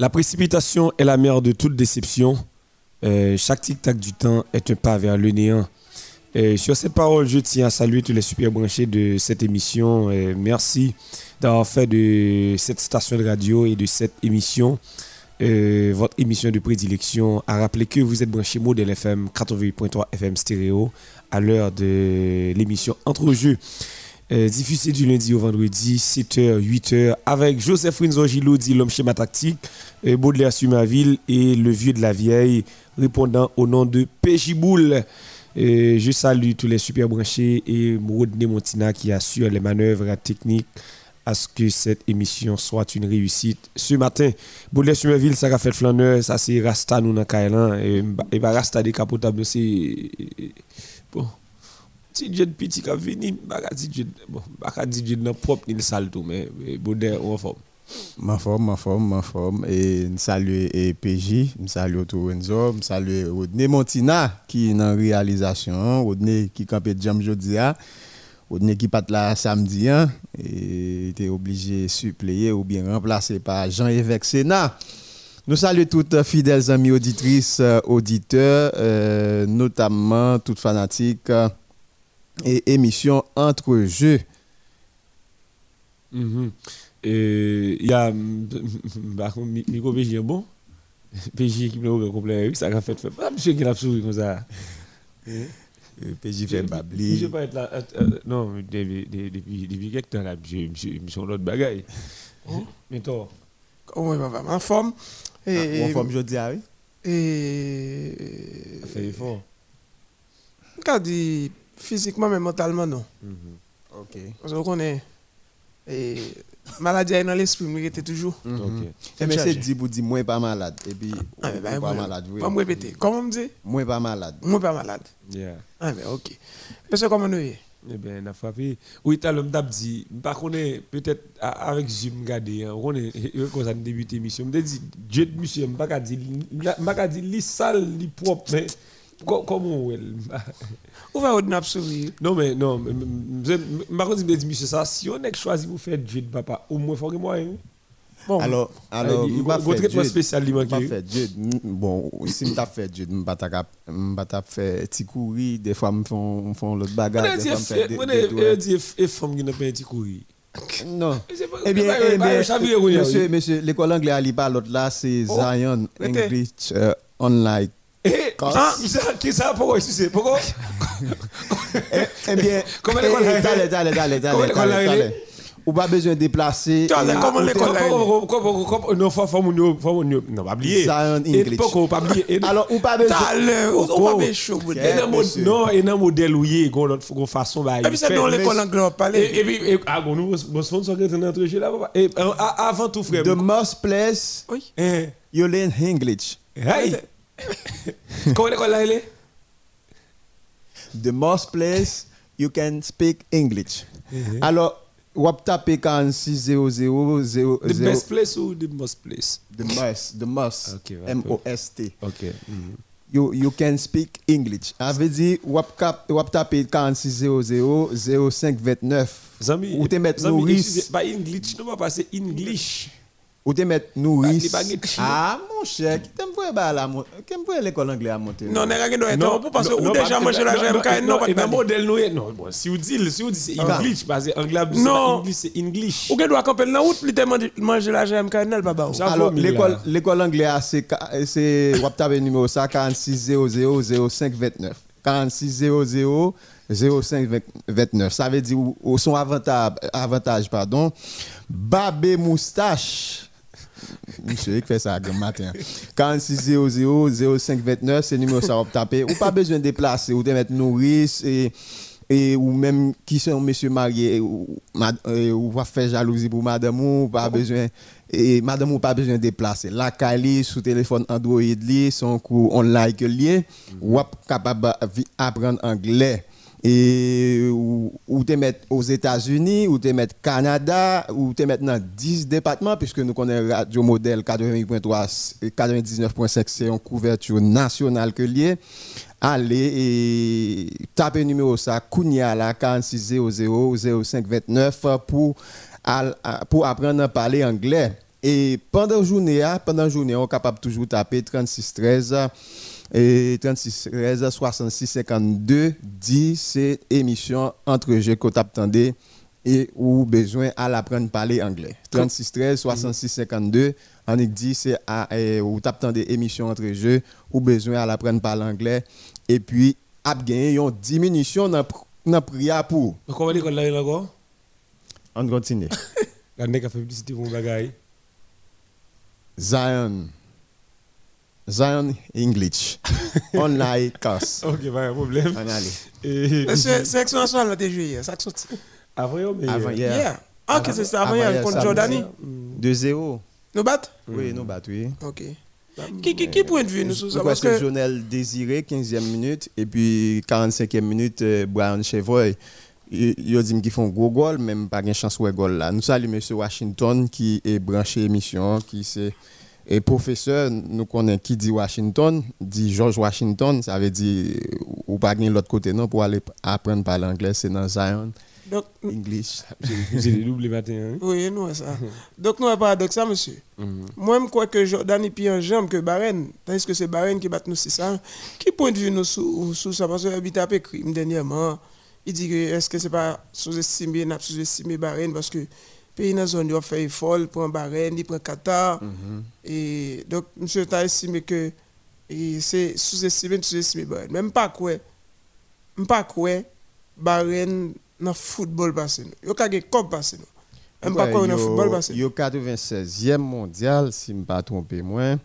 La précipitation est la mère de toute déception. Euh, chaque tic-tac du temps est un pas vers le néant. Euh, sur cette parole, je tiens à saluer tous les super branchés de cette émission. Euh, merci d'avoir fait de cette station de radio et de cette émission votre émission de prédilection. À rappeler que vous êtes branché Modèle FM 88.3 FM stéréo à l'heure de l'émission Entre jeux. Euh, diffusé du lundi au vendredi, 7h, 8h, avec Joseph Rinzo dit l'homme schéma tactique, euh, Baudelaire Sumaville et le vieux de la vieille, répondant au nom de Péjiboul. Euh, je salue tous les super branchés et Rodney Montina qui assure les manœuvres techniques à ce que cette émission soit une réussite. Ce matin, Baudelaire Sumaville, ça fait flaneur, ça c'est Rasta nous dans Kailan, et, et bah, Rasta décapotable, c'est. Bon si Dieu petit qui venu, baka di Dieu bon, baka di Dieu dans propre ni sale tout mais bonheur en forme. Ma forme, ma forme, ma forme. Et nous saluons PJ, nous saluons tout Renzo, nous saluons Rodney Montina qui est en réalisation, Rodney qui campait jam jodia, Rodney qui part là samedi hein, et était obligé de suppléer ou bien remplacé par Jean-Évêque Sénat. Nous saluons toutes fidèles amis auditrices, auditeurs, euh, notamment toutes fanatiques et émission entre jeux. Mm Et il y a bah, Miko PJ bon. PJ qui me complet, ça a fait fait. Ah, monsieur qui l'a souri comme ça. PJ fait babli. Je pas être là. Euh, euh, non, depuis depuis quelques temps là, je suis sur l'autre bagaille. Oh. Mais toi? Comment il va en forme et, En forme, je dis, oui. Et. Ça fait effort. Quand dit physiquement, mais mentalement, non. Mm-hmm. Ok. Parce qu'on connaît. Et maladie est dans l'esprit, mais était toujours. Mm -hmm. mais c'est dit, vous dites, moi pas malade. Et puis, ah, mais ben, pas malade. Oui. Pas me répéter. Comment on me dit? Moi pas malade. Moi pas malade. Yeah. Ah, mais ok. Parce que comment nous est? Eh bien, on a frappé. Oui, tu as l'homme dit, par contre, peut-être avec Jim Gade, on est, quand on a débuté l'émission, je me dit, Dieu de monsieur, je ne pas dire, je pas dire, mais comment elle Ou va au sourire Non, mais non, je me dis, monsieur, ça, si on est choisi pour faire Dieu de papa, au moins, il faut que moi. Bon, alors, alors, votre traitement spécial, il manque. Bon, si je fait Dieu, je ne vais pas faire petit des fois, je fais l'autre bagarre. Je dis, et femme qui n'a pas petit courir. Non. Eh bien, eh monsieur, monsieur, l'école anglaise, elle pas l'autre là, c'est oh, Zion English Online eh, ah, qui ça pourquoi ici c'est pourquoi? Eh bien, comment l'école eh, Dale, dale, dale, dale, dale. Ou pas besoin de déplacer. Comment l'école Non, faut faut non pas oublier. Ça en English. Pourquoi pas oublier? Alors ou pas besoin. Dale, ou pas besoin Non, et dans modèle où gon l'autre façon. Et puis c'est dans l'école. Et puis ah bon nous bon sponsor qui est notre jeu là et avant tout frère. The most place. Oui. You learn English. Hey. Comment l'école là est The most place you can speak English. Mm-hmm. Alors, wap tape 4600 The best place ou the most place? The most, the most. Okay, M-O-S-T. Ok. Mm-hmm. You, you can speak English. Avait dit, wap, wap tape 4600 0529. Zami, ou te mettre nourrice. Pas English, non pas passer English. Ou te mettre nourrice. Ah, mon cher, qui t'aime bah voir l'école anglaise à monter. Non, n'est rien de non, parce que ou déjà manger la GMK, non, pas de modèle nous non, bon, si vous dites, si vous dites c'est English, parce que anglais c'est pas English, c'est English. Ou que doit camper route, te manger la GMK, non, pas. Alors, l'école l'école anglaise c'est c'est WhatsApp numéro ça 4600 0529. 4600 0529. Ça veut dire au son avantage avantage pardon. Babé moustache Monsieur, qui fait ça le matin. 4600 0529, c'est le numéro ça va taper. Ou pas besoin de déplacer, ou de mettre nourrice et, et ou même qui sont monsieur mariés ou, ou va faire jalousie pour madame ou pas besoin et madame ou pas besoin de déplacer. La Kali sous téléphone Android li son cours online lié ou capable d'apprendre anglais et ou, te mettre aux États-Unis, ou te mettre Canada, ou te mettre dans 10 départements, puisque nous connaissons Radio Modèle 88.3 et 99.5, c'est une couverture nationale que. Allez et tapez numéro ça, Kounia la 4600 0529 pour, pour apprendre à parler anglais. Et pendant la journée, pendant journée, on est capable toujours taper 36 13 et 36 13 66 52 10 c'est émission entre jeux que t'attendais et ou besoin à l'apprendre à parler anglais. 36 13 66 52 on dit c'est à eh, ou t'attendais émission entre jeux ou besoin à l'apprendre à parler anglais et puis a gagné une diminution dans dans prière pour. Comment l'école là encore On continue. La nèg a fait publicité pour bagaille. Zion. Zion English. Online course. OK, pas de problème. On allait. C'est sélection nationale, là, t'es joué hier. Ça que sorti. après mais Avant hier. Hier. Ah, ok, c'est ça, avant Avant hier, hier, contre. Jordanie. 2-0. Nous battons Oui, nous battons. oui. Ok. Qui, qui, qui point de vue nous sur ça? Parce que. Jonel Désiré, 15e minute, et puis 45e minute, euh, Brian Chevoy. Il a dit qu'ils font gros goal, même pas de chance de goal là. Nous saluons M. Washington qui est branché émission, qui c'est et professeur, nous connaissons qui dit Washington, dit George Washington, ça veut dire ou pas de l'autre côté non pour aller apprendre à parler anglais, c'est dans Zion Donc, English. j'ai des doubles matin. Hein? oui, nous, ça. Donc, nous, un paradoxe, ça, monsieur. Moi, je crois que Jordan est plus en jambe que Barren. Tandis que c'est Barren qui bat nous, c'est ça. Qui point de vue nous sous, sous ça? Parce que Habitat a écrit dernièrement. Il dit que est-ce que c'est pas sous-estimé, n'a sous-estimé Barren? Parce que pays dans la zone, a fait il prend Barren, il prend Qatar. Et donc, monsieur a estimé que c'est sous-estimé, sous-estimé Barren. Même pas quoi. Même pas quoi. Barren dans le football passé nous. Il y a des copes passé nous. Même pas quoi dans le football passé. Il y a 96e mondial, si je ne me pas trompé, moi.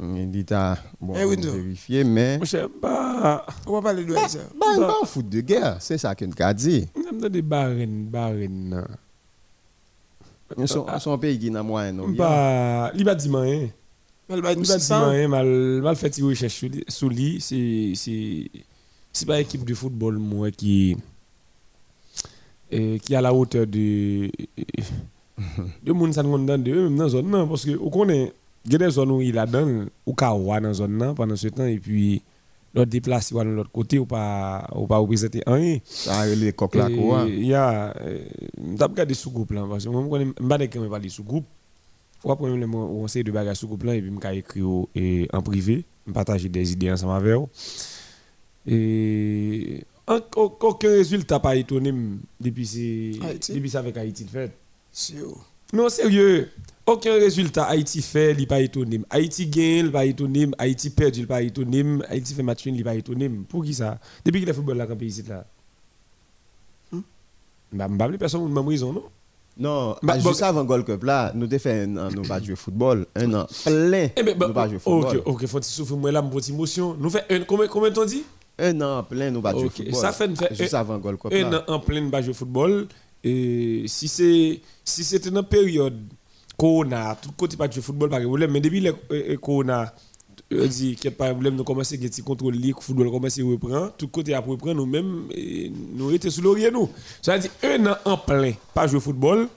Il dit, ah, bon, Eh oui, vérifier, mais. Je sais pas. On va parler de ça. Bah, il pas en foot de guerre, c'est ça qu'il a dit. On a des barren, barren. Ils sont, ils sont un pays qui n'a moyen. non, Pas, il va dire rien. Elle va Il être va dire 600. rien, mal, lui. C'est, c'est, c'est pas équipe de football, moi, qui, euh, qui est à la hauteur de, de moun sa nous dans de eux, même dans la zone, non, parce que, on connaît, il y a des zones où il a dans, ou kawa dans la zone, non, pendant ce temps, et puis, l'autre déplacé ou de l'autre côté, ou pas, ou pas représenter rien. Ça a les là, quoi. Il y a. Je regarde des sous-groupes là. Parce que moi, je ne sais pas parler de sous-groupes. Faut pas même on sait de bagages sous-groupes là et puis au- et en privé, partager des idées ensemble avec eux. Et aucun résultat pas étonné depuis c'est depuis ça avec Haïti fait. Non sérieux, aucun résultat Haïti fait, il pas étonné. Haïti gagne, il pas étonné. Haïti perd, il pas étonné. Haïti fait match nul, il pas étonné. Pour qui ça? Depuis qu'il a football là quand pays ici là. Hmm? Bah, je ne personne ne m'a raison, non? Non, Bah, ah, juste avant Gold Cup là, nous avons fait un an, nous pas jouer football. Un an plein, Eh bah, nous pas jouer ok, football. ok, faut souffrir moi là, mon petite émotion. Nous fait un, combien, combien t'ont dit? Un an plein, nous pas jouer Ok, football. ça fait- fait- Juste avant Gold Cup Un an en pleine base de football. Et si c'est si c'était une période Corona, tout côté pas jouer football, pas de problème. Mais depuis le euh, euh, Corona, euh, dit qu'il n'y a pas de problème, nous commençons à petit contrôle ligue, le football commence à reprendre, tout côté à reprendre, nous-mêmes, nous étions sous l'oreiller, nous. Ça veut dire un an en plein, pas jouer football.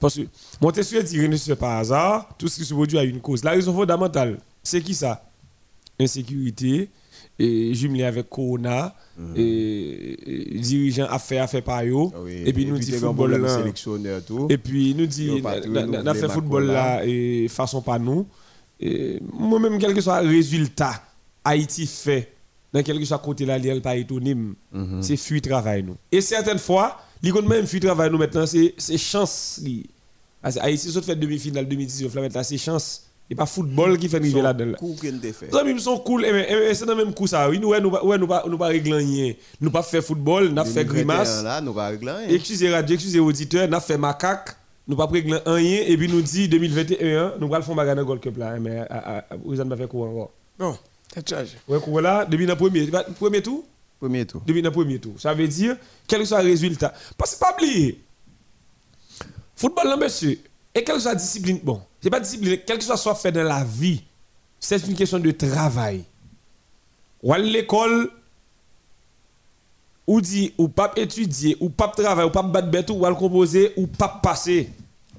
Parce que Montesquieu dit rien ne se par hasard, tout ce qui se produit a une cause. La raison fondamentale, c'est qui ça? Insécurité, et jumelé avec Corona, et, et dirigeant affaire affaire par eux, oui, et puis nous dit football là. Et puis nous dit, renouvelé fait football là et façon pas nous. Et Moi-même, quel que soit le résultat, Haïti fait, dans quel que soit côté là, il pas étonné. C'est fuir travail nous. Et certaines fois, compte même fuir travail nous maintenant, c'est c'est chance. Haïti, sauf fait demi-finale 2019, là maintenant, c'est chance. Et pas football qui fait arriver là-dedans. fait. Amis sont cool, et, et- et c'est dans le même coup ça. Oui, nous, nous, pas- ouais, nous, pas- nous pas régler rien. Nous pas faire football, nous fait 2021 grimace. Là, nous pas régler rien. Excusez radio, excusez auditeurs, n'a fait macaque, nous pas régler rien et puis nous dit 2021, nous allons faire bagarre dans Gold Cup là, mais vous avez fait quoi encore? Non, t'es chargé. Ouais, quoi là, depuis le premier, premier tour, Premier tour. depuis le premier tour. Ça veut dire quel que soit le résultat. Parce que pas oublier. Football là monsieur, et quelle que soit la discipline, bon, c'est pas discipline, quel que soit soit fait dans la vie, c'est une question de travail. Ou à l'école ou dit ou pas étudier, ou pas travailler, ou pas battre bête, ou le composer, ou pas passer,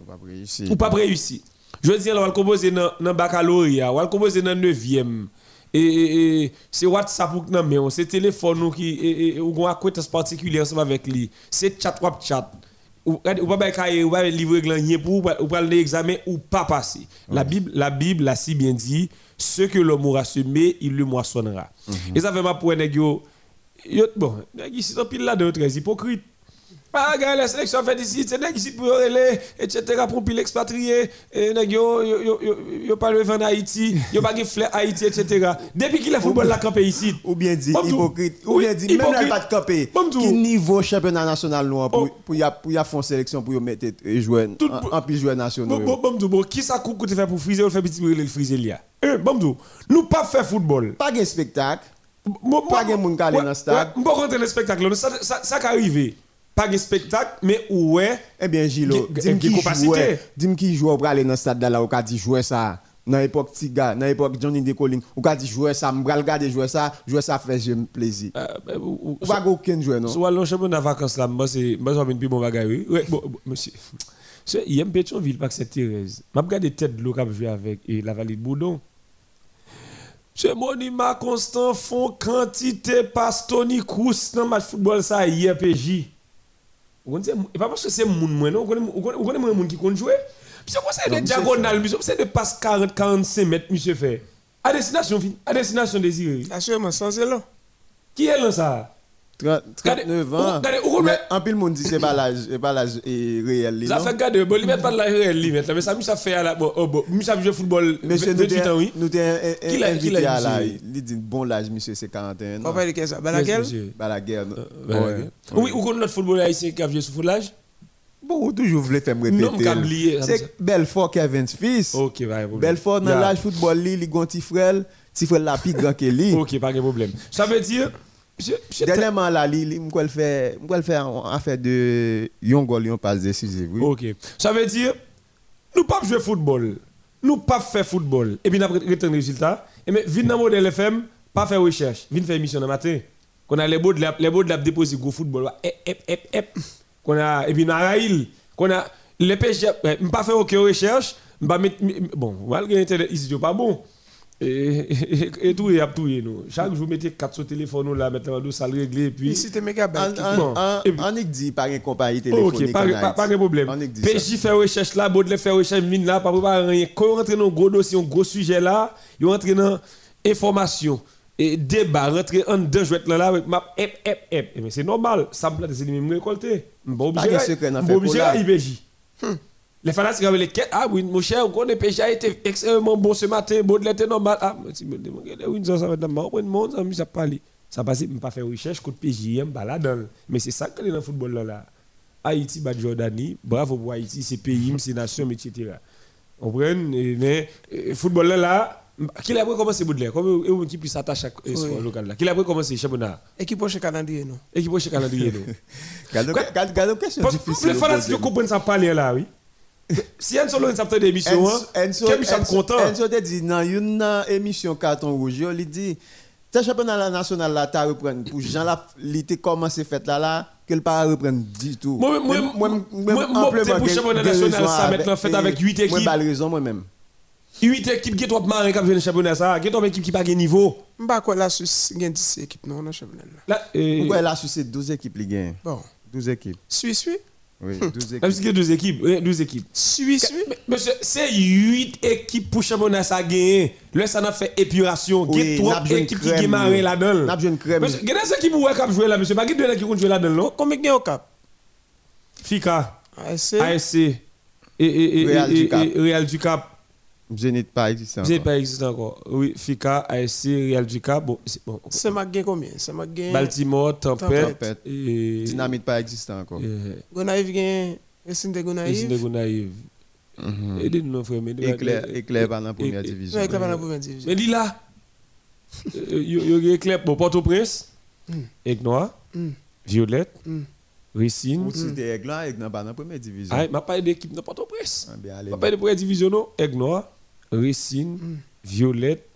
On va réussir. ou pas réussir. Je veux dire, on va composer dans le baccalauréat, on va composer dans le 9e. Et, et- et c'est WhatsApp ou non, mais c'est téléphone ou qui et, et, ou une acquaintance particulière ensemble avec lui. C'est chat ou chat. Ou pas ou pas livrer pour ou pas l'examen ou pas passer. La Bible la Bible si bien dit ce que l'homme aura semé, il le moissonnera. Et ça fait ma pour nèg yo yo bon, nèg ici tant pile là de très hypocrite. Pas gars la sélection fait ici, c'est nèg ici pour aller etc. pour pile expatrié, nèg yo yo yo pas le vent Haïti, yo pas flair Haïti etc. Depuis qu'il a football la campé ici. Ou bien dit Bon, hypocrite. Ou bien dit même hypocrite. pas de. Bon, tout. Qui niveau championnat national noir pour Oh. pour y a pour y a font sélection pour y mettre et jouer en en plus joueurs nationaux. Bon, bon, bon, bon, bon, qui ça coûte faire pour friser ou faire petit le friser là Eh, bon, bon, nous pas faire football. Pas de spectacle. Pas gen moun ka aller dans le stade. M'pas rentrer le spectacle. Ça, ça, qui arrive. Pas de spectacle, mais ouais. Eh bien, Gilo, dis-moi qui jouait, dis-moi qui jouait pour aller dans le stade là, ou dit jouer ça. Dans l'époque Tiga, dans l'époque Johnny Decolling, ou dit jouer ça, m'bral regarder jouer ça, jouer ça fait j'aime plaisir. Euh, euh, ou- pas aucun joueur non? Soit le championnat de vacances là, moi c'est un bon bagage. oui. Bon, monsieur. C'est il aime Pétionville pas que c'est Thérèse. M'a regardé tête de l'eau qui a joué avec et la vallée de Boudon. C'est Monima Constant font quantité passe Tony Cruz dans le match football ça hier PJ. Et pas parce que c'est moun moi non, vous connaissez vous connaissez- vous connaissez moun qui compte jouer. Puis c'est quoi ça Non, des monsieur, diagonales, monsieur, c'est des passes 40 45 mètres monsieur fait. À destination fin- à destination désirée. Assurément, sans zélo. Qui est là ça? 30 39 ans. Mais en pile monde dit c'est pas l'âge, c'est pas l'âge réel. Ça non? fait garder, bon, il met pas de la réelle limite, là, mais ça, ça fait à la, bon, oh, bon, ça joue football, Monsieur, nous 28 ans, oui. t'es- nous t'es Qui l'a- qui invité l'a à la. dit, Il dit bon l'âge, monsieur, c'est 41 On ans. parle de qu'est-ce ça. Bah non? Ben, Ouais. Oui, ou qu'on notre football haïtien qui a joué sous footballage? Bon, ou toujours voulez faire me Non, répéter. oublié, comme ça. C'est Belfort Kevin fils. Ok, problème. Belfort dans l'âge football li, li gon ti frère, ti frère la pi grand que li. Ok, pas de problème. Ça veut dire, Dernièrement là, fait, m'kwel fait en affaire de yon gol yon passe décisive. Oui. ok. Ça veut dire, nous pas jouer football, nous pas faire football, et puis nous retenir résultat, et mais vin dans modèle FM, pas faire recherche, vin faire émission le matin. Qu'on a les beaux de la, les beaux de la déposer gros football, ep, ep, ep, ep. Qu'on a, et puis dans Raïl, qu'on a, les pêches, pas faire aucune recherche, bon, malgré internet ici, c'est pas bon. Et, tout, et tout, nous. Chaque jour, mettez 4 sur téléphone, nous, là, maintenant, nous, ça le régler, et puis. Ici, t'es méga. Bon. en dit pas une compagnie Ok, téléphonique. pas, en pas, pas de problème. On. PJ fait recherche là, Baudelaire fait recherche, mine là, pas préparer rien. Quand on rentre dans un gros dossier, un gros sujet là, ils rentrent dans information et débat, rentrer en deux jouets là, là, map, ep, ep, ep. Et Mais c'est normal, ça me plaît, c'est lui-même récolté. Bon, Pas obligé, de secret dans bon, obligé. IBJ. Les fanatiques avaient les quêtes. Ah oui, mon cher, on connaît PJ a été extrêmement bon ce matin, Baudelaire était normal. Ah, mais si me demande, oui, ça va être normal, on monde, ça ça parle. Ça passe, je pas faire recherche, côté PJ, pas là-dedans. Mais c'est ça que est dans le football là. là. Haïti bat Jordanie, bravo pour Haïti, c'est pays, c'est nation, etc. On prend, mais euh, football là, là, qui l'a commencé Baudelaire Comme une équipe qui s'attache à Oui. sport local là? Qui l'a commencé championnat? Équipe prochain calendrier, non Équipe chez calendrier. non. Gardons question difficile. Les fanatiques comprennent ça parler là, oui. Si un seul une des émissions, Enzo- Enzo- quel sommes Enzo- content? Enzo te dit dans une euh, émission carton rouge, yo, il dit ta championnat ta la qu'elle pas reprendre du tout. Moi, moi, moi, moi, moi, c'est pour championnat national, ça, maintenant, fait avec huit Moi équipes. pas raison moi même. 8 équipes qui sont marins qui viennent championnat ça, qui sont équipe qui pas de niveau? Mba quoi la Suisse gagne 10 équipes, non, dans le championnat. là. Là, Pourquoi là sur ces 12 équipes li gagne Bon. 12 équipes. Suisse, oui. Oui, 12 Même si équipes. il y a deux équipes, oui, 12 équipes. Suisse, oui. Mais, Monsieur, c'est 8 équipes pour championnat ça gagné. Là, ça n'a fait épuration. Il y a trois n'a besoin de équipes qui crème, gagnent marrer oui. là-dedans. N'a besoin de crème. Monsieur, il y a des équipes qui ont joué là, monsieur. Pas y a deux qui ont joué là-dedans, non? Combien gagne au cap? FICA, ASC ASC et, et, et, Real et- du Cap. Et Cap. Zénith pas existant. Vous n'êtes pas existé encore. Oui, FICA, ASC, Real du Cap. Bon, c'est bon. C'est ma gagne combien? C'est ma gagne. Baltimore, Tempête. Tempête. Et. Dynamite pas existant encore. et- Gonaïve gagne. Racine de et Gonaïve. Sine Naïve. Mhm. Aidez-nous, frère. mais- Éclair éclair pas dans la première Et- et- division. Avec la dans première division. Mais dis là, il y a éclair pour Port-au-Prince, Aigle Noir, Mm. Violette, Mm. Racine. Ou si t'es aigle là, aigle n'a pas dans la première division. Ah, je parle d'équipe de Port-au-Prince. Ah. Je parle de première division, non? Aigle Racine, Violette,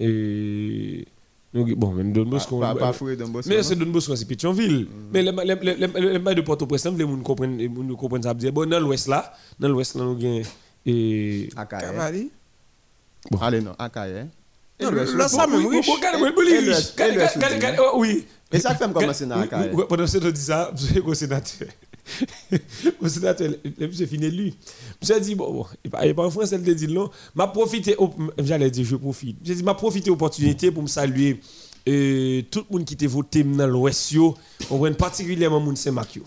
et. Bon, même Don Bosco. Pas pas fouet dans Boston. Mais c'est Don Bosco, c'est Pétionville. Mais les- les- les- les les bails de Port-au-Prince, les gens comprennent comprennent ça. Bon, dans l'ouest là, dans l'ouest là, nous avons. Et. Akaye. Cavali. Allez non, Akaye. Non, là, ça, bon, même Oui, riche. bon, regardez, oui. Et ça fait me commencer dans Akaye. Pendant que je dis ça, je suis un sénateur. Le sénateur, le monsieur fini lui. Monsieur a dit, bon, il n'est pas en France, te dit non. M'a j'allais dire, je profite. J'ai dit, m'a profité l'opportunité pour me saluer euh, tout le monde qui t'a voté dans l'Ouest, on particulièrement moun Saint-Marc.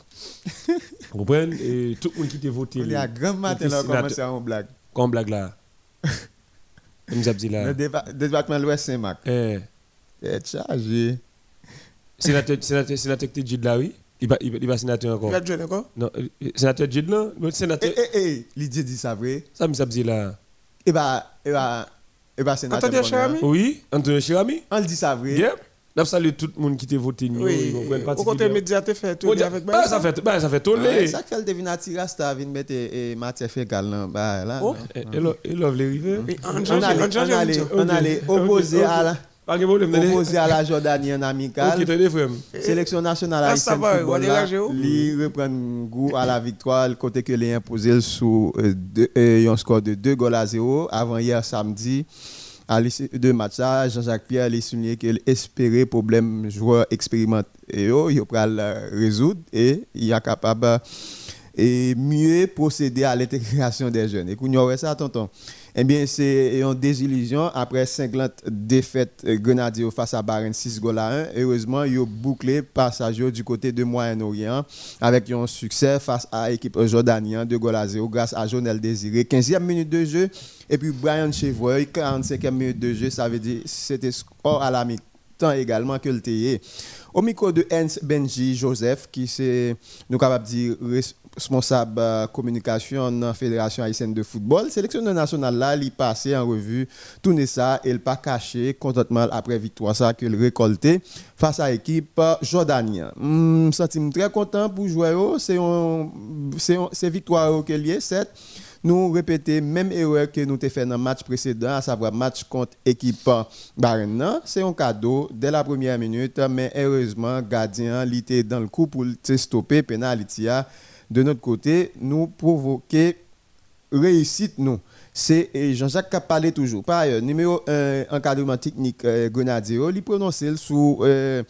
Vous comprenez Tout le monde qui t'a voté. Il y a grand matin commencé à en blague. Comme blague là. Nous avons dit là. Le département de l'Ouest Saint-Marc. Eh. C'est chargé. Sénateur, sénateur, sénateur qui dit là, oui il va, il va sénateur encore. Il va jouer encore? Non, euh, sénateur Jude là, le sénateur. Eh, eh, eh, Lydia dit ça vrai. Ça me dit là. Eh bah, eh bah, eh bah, sénateur. Antonio Chirami Oui, Antonio Chirami. On le dit ça vrai. Yep. Nous saluons tout le monde qui t'a voté. Oui, au côté média, tu fait tout avec bah, ça fait bah, ça fait tout les. Ça fait le deviner à Tirasta vient mettre et Mathieu Fégal là bah là. Oh, et love les river. On allait on allait opposer à la Opposé à la Jordanie en amical. Sélection nationale ah, haïtienne football là, li reprend goût à la victoire côté que les imposé sous euh, euh, un score de 2 goals à 0 avant hier samedi. À l'issue de match Jean-Jacques Pierre a souligné qu'il espérait problème joueur expérimenté il pourra résoudre et il est capable et mieux procéder à l'intégration des jeunes. Et qu'on aurait ça tonton eh bien, c'est une désillusion après 50 défaites Grenadier face à Bahreïn 6 goals à 1. Heureusement, ils ont bouclé passage du côté de Moyen-Orient avec un succès face à l'équipe jordanienne de goals à 0 grâce à Jonel Désiré. 15e minute de jeu et puis Brian Chevreuil, 45e minute de jeu, ça veut dire c'était score à la mi-temps également que le TIE. Au micro de Hans Benji Joseph, qui c'est, nous capable de dire, responsable euh, communication dans la Fédération haïtienne de football. Sélection nationale là, il passé en revue tout ça et il pas caché contentement après victoire ça qu'il récolté face à l'équipe jordanienne. Je suis très content pour jouer. C'est une victoire qu'il y a, nous répéter même erreur que nous avons fait dans le match précédent, à savoir match contre l'équipe Barren. C'est un cadeau dès la première minute, mais heureusement, gardien était dans le coup pour stopper penalty de notre côté, nous provoquer réussite nous. C'est Jean-Jacques qui a parlé toujours. Par ailleurs, numéro 1 encadrement technique euh, Grenadier, il prononce sous euh,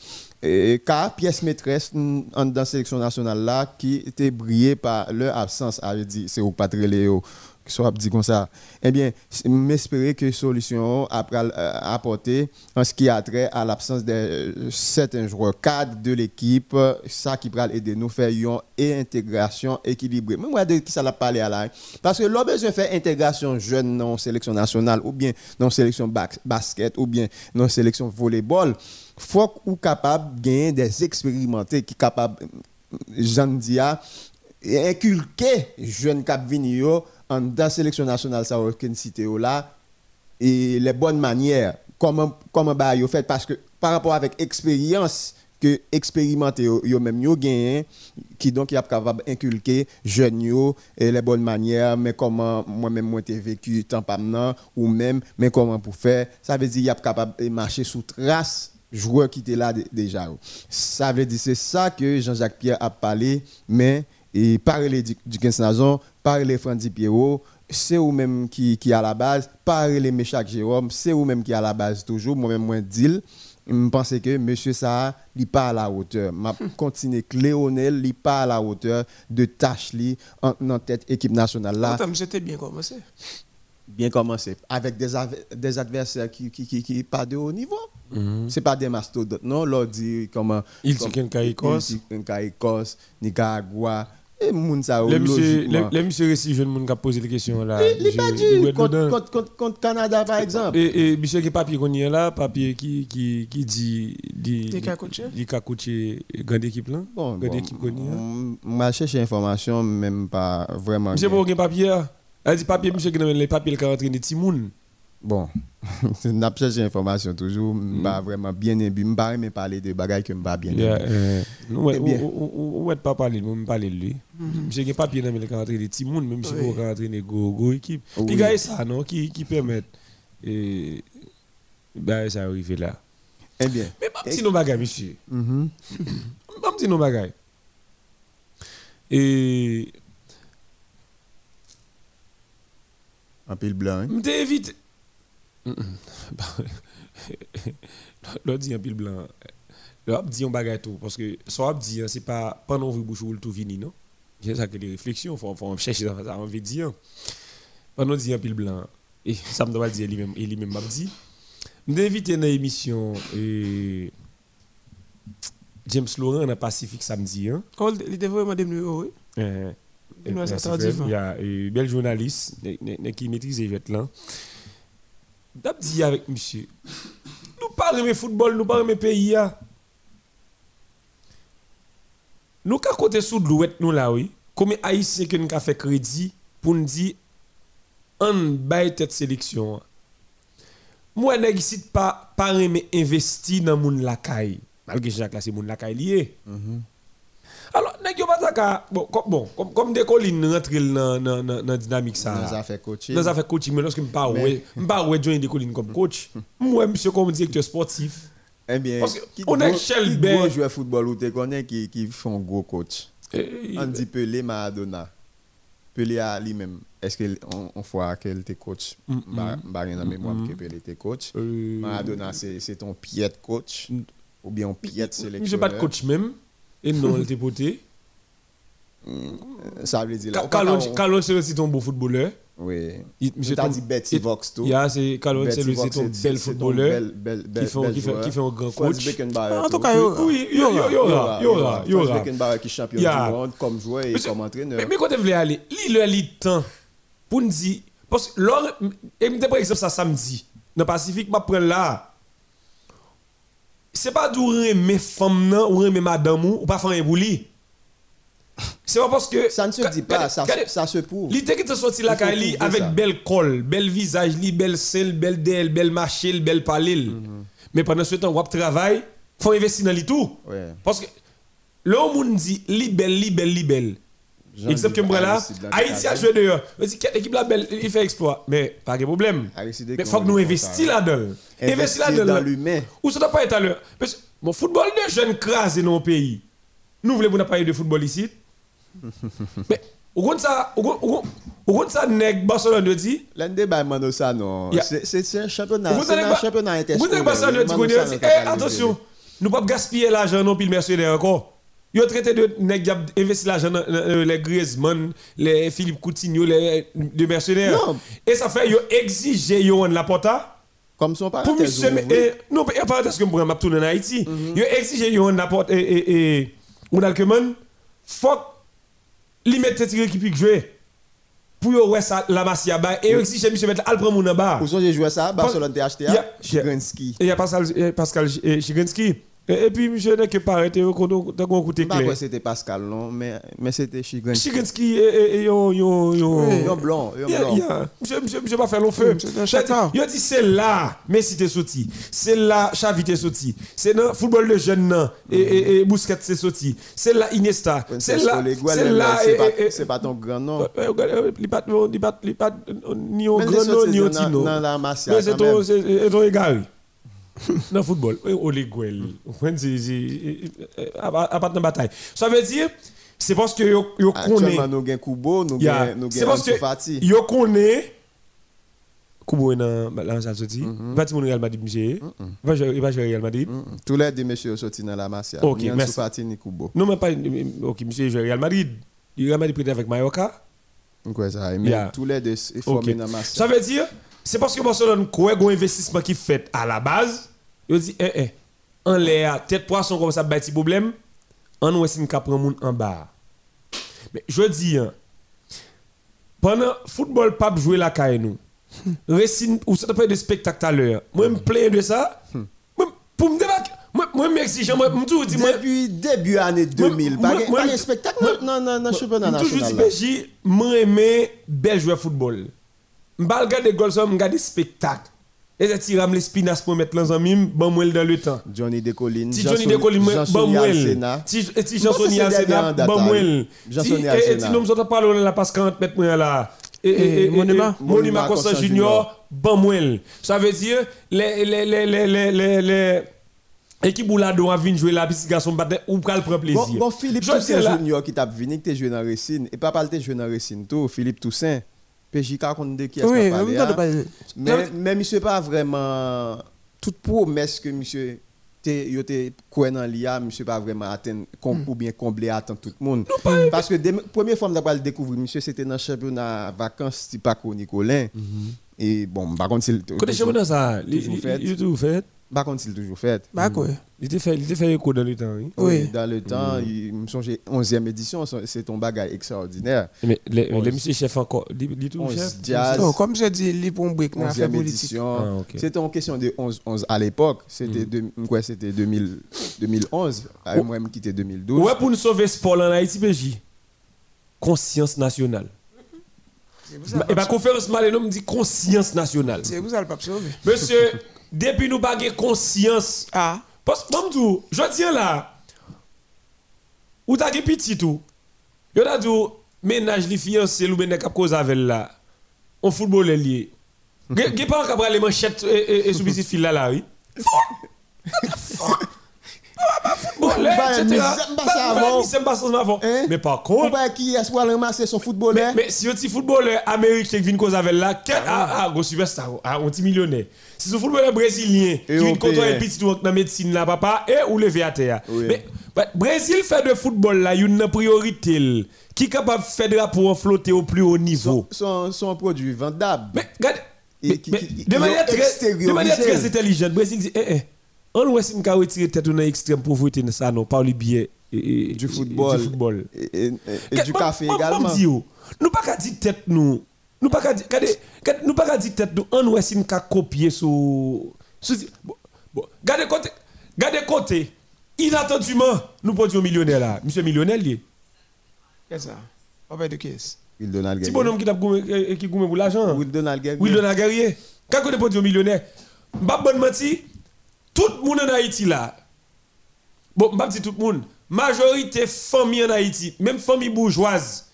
euh, pièce maîtresse dans la sélection nationale là qui était brillé par leur absence. C'est au Léo soit dit comme ça, eh bien, m'espérer que solution après euh, apporter en ce qui a trait à l'absence de euh, certains joueurs cadres de l'équipe, ça qui va aider nous faire une intégration équilibrée. Mais moi, de qui ça l'a parlé à la Parce que l'on besoin faire intégration jeune dans sélection nationale, ou bien dans sélection basket, ou bien dans sélection volleyball, faut ou capable de gagner des expérimentés qui capable, j'en dis, inculquer jeunes cap en dans sélection nationale ça aucune cité là. Et les bonnes manières comment comment bah fait parce que par rapport avec expérience que expérimenter yo même yo gagné qui donc y a capable inculquer jeunes yo et les bonnes manières mais comment moi même moi t'ai vécu tant pas ou même mais comment pour faire ça veut dire y a capable marcher sous trace joueur qui était là déjà ça veut dire c'est ça que Jean-Jacques Pierre a parlé mais et parler du, du 15 Nazon, parler Franzi Pierrot, c'est vous même qui, qui à la base, parler Méchac Jérôme, c'est vous même qui à la base toujours, moi-même moi dis je pense que monsieur ça n'est pas à la hauteur. Je continue que Léonel n'est pas à la hauteur de tâche li en, en tête équipe nationale là. J'étais bien commencé. Bien commencé avec des, des adversaires qui qui, qui, qui pas de haut niveau. Mm -hmm. C'est pas des mastodontes non, dit comment il dit qu'un Caïcos, Nicaragua et moun sa ou logiquement. Les monsieur récit jeune moun qui posé des questions là. Il pas dit contre Canada par exemple. Et et monsieur qui papier qu'on y là, papier qui qui qui dit dit dit Kakouché grande équipe là. Bon, grande équipe qu'on y M'a cherché information même pas vraiment. Monsieur pas aucun papier. Elle dit papier monsieur qui dans les papiers qui rentré des Timoun. Bon, n'a pas cherché information toujours, mm. pas vraiment bien aimé, pas mais parler de bagages que pas bien yeah, euh, ouais, ou ou pas parler, me parler de lui. Monsieur qui papier dans les rentrer des petits monde même si vous rentrer des go go équipe. Puis gars ça non qui qui permet et ben ça arrive là. Eh bien. Mais pas petit nos bagages monsieur. Mhm. Pas petit nos bagages. Et un pile blanc. Hein? M'évite L'autre dit un pile blanc. L'autre dit un bagage tout. Parce que soit dit, c'est pas pendant vous bouche ou tout fini, non? Il y a ça que des réflexions, il faut, chercher ça, envie de dire. Pendant dire un pile blanc, et ça me doit dire lui-même, et lui-même m'a dit. Dans l'émission euh, James Laurent dans le Pacifique samedi. Hein. Oh, il était vraiment devenu oui. Euh, Il nous a. Il y a un bel journaliste ne- qui maîtrise les vêtements là. D'ab dit avec monsieur, nous parlons de football, nous parlons de pays. hein. Nous qu'à côté sous l'ouette nous là oui. Combien haïtiens que nous avons fait crédit pour nous dire on bail tête sélection. hein. Moi nèg ici pas pas aimer investir dans moun lakay. Malgré que Jacques là c'est moun lakay lié. Alors, nèg yo pas ka bon comme bon des collines rentre dans dans dans dynamique ça. Dans affaires coaching. Dans affaire coaching mais lorsque me pas ouais, me pas ouais joindre des collines comme coach. Moi monsieur comme directeur sportif. Eh bien, Parce que on a qui Ben. gros joueur football ou te connais qui qui font gros coach. Eh, Andy Pelé, Maradona. Pelé a lui-même. Est-ce qu'on on voit qu'elle était coach? Mm, Bah, bah, rien dans mémoire que Pelé était coach. euh, Maradona, c'est c'est ton piètre coach Mm. ou bien piètre sélectionneur. J'ai pas de coach même. Et non, elle était poté. Ça veut dire là. Carlo on- Carlo c'est aussi un bon footballeur. Oui. Il- t'ai ton- dit Betty il- Vox tout. Yeah, c'est Betty c'est bel c'est ton footballeur bel- bel- qui fait un grand coach. En tout cas, Oui, il y aura, il y aura, il y aura, il y Franz aura. Beckenbauer qui est champion du monde comme joueur et Monsieur- comme entraîneur. Mais, quand tu voulais aller, lis le lit temps pour nous dire. Parce que et par exemple ça samedi, dans le Pacifique, je prends là. C'est pas d'où mes femmes ou mes madame ou, pas faire un bouli. C'est pas parce que. Ça ne se dit pas, ça, se prouve. L'idée qui te sorti la Kali avec belle colle, bel visage, li, belle sel, belle del, belle marché, belle palil. Mhm. Mais pendant ce temps, on travail, faut investir dans li tout. Parce que le monde dit li belle, li belle, li belle. Except que le Haïti a joué dehors. Quelle équipe la belle, il fait exploit. Mais pas de problème. Mais il faut que nous investissions là-dedans. Investir là-dedans. dans là. l'humain. Ou ça doit pas être à l'heure? Parce que mon football de jeunes crasés dans le pays. Nous voulons pas parler de football ici? Mais, au compte ça, au compte- ça, nèg Barcelone dit, L'un des ça non. C'est- un championnat. Vous C'est un championnat Vous de Mano dire, ça, eh, attention, nous ne pouvons pas gaspiller l'argent non puis le mercenaire encore. Ils ont traité de nèg a investi l'argent dans les Griezmann, les Philippe Coutinho, les de mercenaires. Non. Et ça fait ils ont exigé Yohan Laporta Comme son parent. pour monsieur eh, non mais parenthèse que je pourrais tourner en Haïti. Ils ont exigé Yohan Laporta et et et Ronald Koeman faut li mettre équipe qui jouer pour yo ça la Masia ba et exigé monsieur mettre al prendre mon en bas. Où sont j'ai joué ça? Barcelone t'a acheté Yeah. Chigrinsky. Et il y a Pascal, eh, eh, Chigrinsky. Et, et puis, monsieur n'est que pas arrêté, on a coûté Pas clair. quoi c'était Pascal non, mais mais c'était Chigrinsky. Chigrinsky, et, et, et, yo, yo, yo. Oui, un blanc, Yeah, blanc. yeah. Monsieur, monsieur, monsieur, pas faire long feu. Il a dit, c'est là, Messi t'es sorti. C'est là, Xavi t'es sorti. C'est dans football de jeunes, nan. et, et, et Busquets t'es sorti. C'est là, Iniesta. C'est là, c'est là, c'est pas- pas ton grand nom. il pas, il pas, il pas, ni au grand nom, ni au dans la Masia, Mais c'est ton, même. c'est c'est ton égaré. Dans le football, les gueule. C'est, c'est, à part de bataille. Ça veut dire, c'est parce que yo, yo connaît. Actuellement nous gain Kubo, nous Ansu Fati. yo connaît. Kubo est dans la sortie. Mm-hmm. Il va dire Real Madrid, monsieur. Il va jouer il Real Madrid. Tous les deux messieurs sortis dans la Masia. Ok, merci. Fati ni Kubo. Non, mais pas. Ok, monsieur joue Real Madrid. Real Madrid prêté avec Mallorca. Quoi ça Mais tous les deux ils formés dans la Masia. Ça veut dire, c'est parce que Barcelone croit un investissement qui fait à la base. Il dit, eh, eh, en l'air, tête poisson comme ça, bâti problème. En nous, c'est prendre moun en bas. Mais je dis, hein, pendant football, pas jouer la caille nous. Racine, ou ça tout à l'heure. Moi, je me plains de ça. Moi, Pour me débarquer, moi, je m'exige, moi, je me toujours dis, Depuis début année 2000, moi- pas de- pas de spectacle non non non je toujours national. dis, là. PJ, moi, aimé bel joueur football. Je ne regarde des goals, je regarde des spectacles. Et c'est tiram les spinas pour mettre les amis, bon, moi, dans le temps. Johnny Decoline, Si Johnny Decoline, bon, moi, si et si dernier en date, bon, moi. Et si nous sommes pas là, passe 40 mètres, moi, là. Et- Monument. Monument Junior, bon, moi. Ça veut dire, les, les, les, les, les, les, les, équipe où la doit venir jouer la petite garçon, battre, ou pral prendre Bon, plaisir. bon Philippe Toussaint là- Junior qui t'a venu, qui t'a joué dans Racine. Et papa t'a joué dans Racine tout, Philippe Toussaint. PJK compte de qui est-ce Oui, qu'on en parle même temps, de là. parler. Mais, mais monsieur pas vraiment toute promesse que monsieur yo t'es quoi dans l'IA monsieur pas vraiment atteindre com- ou bien combler attendre tout le monde parce que la première fois que le découvrir monsieur c'était dans le championnat vacances type Paco Nicolin et bon par contre c'est Côté championnat ça, il toujours il- fait. Il- il toujours fait. par contre c'est toujours fait Bah quoi Il était fait, il était fait écho dans le temps. oui. Oui. dans le temps il me songe 11e édition c'est ton bagage extraordinaire Mais les, les monsieur chef encore, il il 11 chef? jazz Non, comme je dis, les pour un break, on a fait 11e politique. édition. Ah, ok. C'était en question de 11, 11 à l'époque. C'était deux- quoi, c'était 2000 2011. Ah, Moi, je quitté 2012. Ouais, pour nous sauver sport en Haïti, PJ. Conscience nationale. Et ma conférence Maléno me dit conscience nationale. c'est pour ça le pape sauvé. Monsieur, depuis nous pas conscience, Ah, parce que tout, je tiens là, ou t'as petit tout, yo t'as dit ménage li fiancé ou k'ap cause avec là, on football est lié. Gè pas k'ap les manchettes et sous petite fil là là oui. Mais par On contre, qui est-ce ramasser son mais, footballeur? Mais si un petit footballeur américain qui vient cause avec là, quel ah ah gros superstar, ah un petit millionnaire. Si ce footballeur brésilien qui vient Européen. côtoyer petit dans la médecine là papa et ou lever à terre. Mais bah, Brésil fait de football là une priorité qui est capable de faire drapeau flotter au plus haut niveau. son, son produit vendable. Mais regarde de manière très de manière très intelligente, Brésil dit eh eh on va essayer de retirer tête dans l'extrême pauvreté ça non pas le biais Du football. du football. Et, du café également. nous pas qu'à dire tête nous. Nous pas qu'à dire regardez, regardez, nous pas qu'à dire tête nous on nous qu'à copier sur sur bon, bon, regardez côté regardez côté inattendument nous produisons millionnaire là. Monsieur millionnaire lié. qu'est-ce que ça? On va de qui est-ce Will Donald Petit Guerrier. bonhomme qui t'a goumé- euh, qui pour l'argent. Will Donald Guerrier. Oui, Donald Guerrier. Quand on est produit millionnaire, m'pas bonne menti, tout le monde en Haïti là. Bon, m'pas dit tout le monde, majorité famille en Haïti, même famille bourgeoise,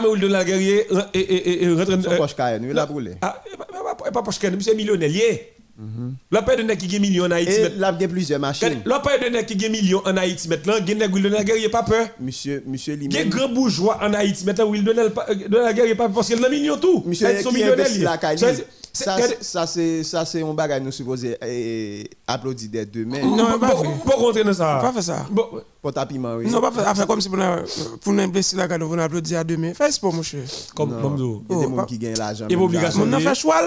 mis Will Donald Guerrier et et et et rentre Son euh, poche Cayenne, il a brûlé. ah, pas- poche monsieur millionnaire lié. La paix de nèg qui gagne million en Haïti. Et là, il y a plusieurs machines. La paix de nèg qui gagne million en Haïti maintenant, gagne nèg Will Donald Guerrier pas peur. Monsieur, monsieur Gagne lui-même. grand bourgeois en Haïti maintenant Will euh, Donald Guerrier pas parce qu'il a million tout. Monsieur Ils sont la. Ça, Ça, c'est ça, c'est un bagage nous supposé eh, applaudir dès demain. Non, Bon, pas bon, rentrer dans ça. Pas fait ça. Bon, Pour tapiment, oui. Non, pas faire faire comme si pour nous pour nous investir là, quand on applaudir à demain. Fais sport, mon cher. comme, Non. comme ça. Il y a des Oh, gens pas- qui gagnent l'argent. Et même obligation. On Javel. a fait choix.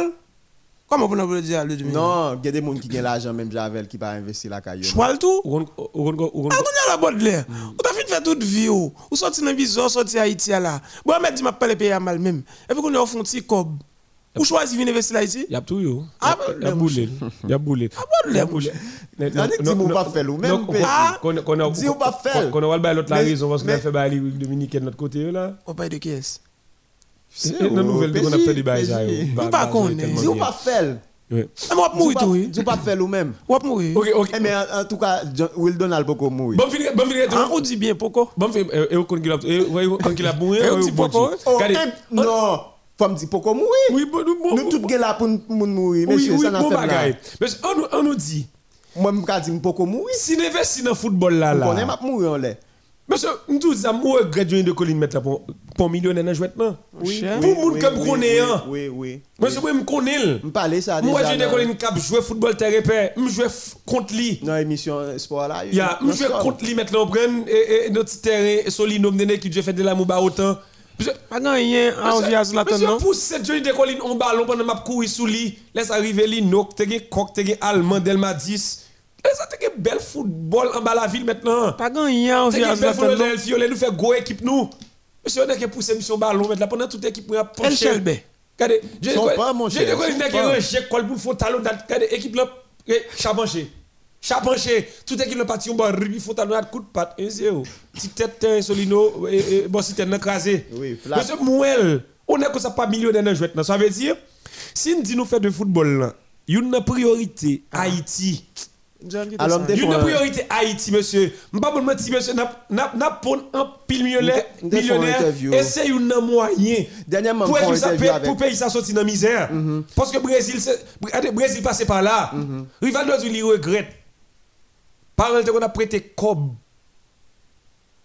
Comment pour nous applaudir à le demain Non, il y a des gens qui gagnent l'argent, même Javel, qui va investir la caille. Choix tout? Ah, on est à la bonne l'air. On t'a fait faire toute vie. oh. Ou sorti dans le visa, sorti à Haïti là. Bon, dis m'a pas les pays à mal même. Et puis qu'on est au fond petit cob. Ou choisi venir là ici? Y a tout yo. Ah, Y a bah, boulé. Y a boulé. Ah, bon, l'air, mon cher. On dit que dis-moi pas faire ou même. Ah, dis ou pas faire? Qu'on a le l'autre la raison parce qu'on a fait bailler les Dominicains de notre côté là. On parle de qui est-ce? C'est Et Dans nouvelle qu'on a fait des bails yo. Pas qu'on ou pas faire. Ah, moi, mourir tout, oui. Dis ou pas faire ou même. Ou mourir. OK, OK. Eh, mais en en tout cas, John- Will Donald beaucoup mourir. Bon fin bon fin Ah, on dit bien pourquoi? Bon fin et on kon qu'il a qu'il a dit Oh, Regardez. eh, non, dire pourquoi mourir? Oui, bon bon. Nous tous là pour pour mourir, Oui, monsieur, oui, ça n'a bon fait là. bagaille. Mais on nous on nous dit Moi, je me dis pourquoi mourir? si n'investit dans football là On est là. m'a mourir en l'air. Monsieur, nous tous ça moi regrette joindre de colline mettre là pour pour millionnaire dans jouet non. Cher. Pour moun k'ap oui, konnen, oui. Oui, oui. Monsieur moi me connais. Je parle ça déjà. Moi j'ai des dans- colline cap jouer football terre paix, me jouer f- contre lui. Dans l'émission sport là. Il y a me jouer contre lui maintenant prendre et et notre terrain solino me qui j'ai fait de la Pas grand rien à envie à Zlatan, Monsieur non? pousse cette jolie de colline en ballon pendant m'a courir sous lui, laisse arriver lui nok, te gen coq, te gen allemand Delma 10. Et ça te gen bel football en bas la ville maintenant. Pas rien à envie à Zlatan, football non? De Fiole nous fait go équipe nous. Monsieur on a que pousser mission ballon maintenant pendant toute équipe a El Shelby. Regardez, des son colline qui pas. rejet col pour faut talon regardez équipe là chapanché. Chapanché, toute équipe le parti on date coup de patte 1-0. Petite tête solino et et- bon si tête écrasé. Oui, flat. Monsieur Mouel, on est comme ça pas millionnaire dans jouet. Ça veut dire, si nous dit nous faire de football là, il y a une priorité Haïti. Alors, Il y a une priorité Haïti, monsieur. Je ne pas mentir, monsieur. N'a pas un pile millionnaire, moyen. Dernièrement, pour fait que ça dans la misère. Parce que Brésil, c'est- regardez, Brésil passé par là. Rivaldo, il regrette. Par exemple, on a prêté Cobb.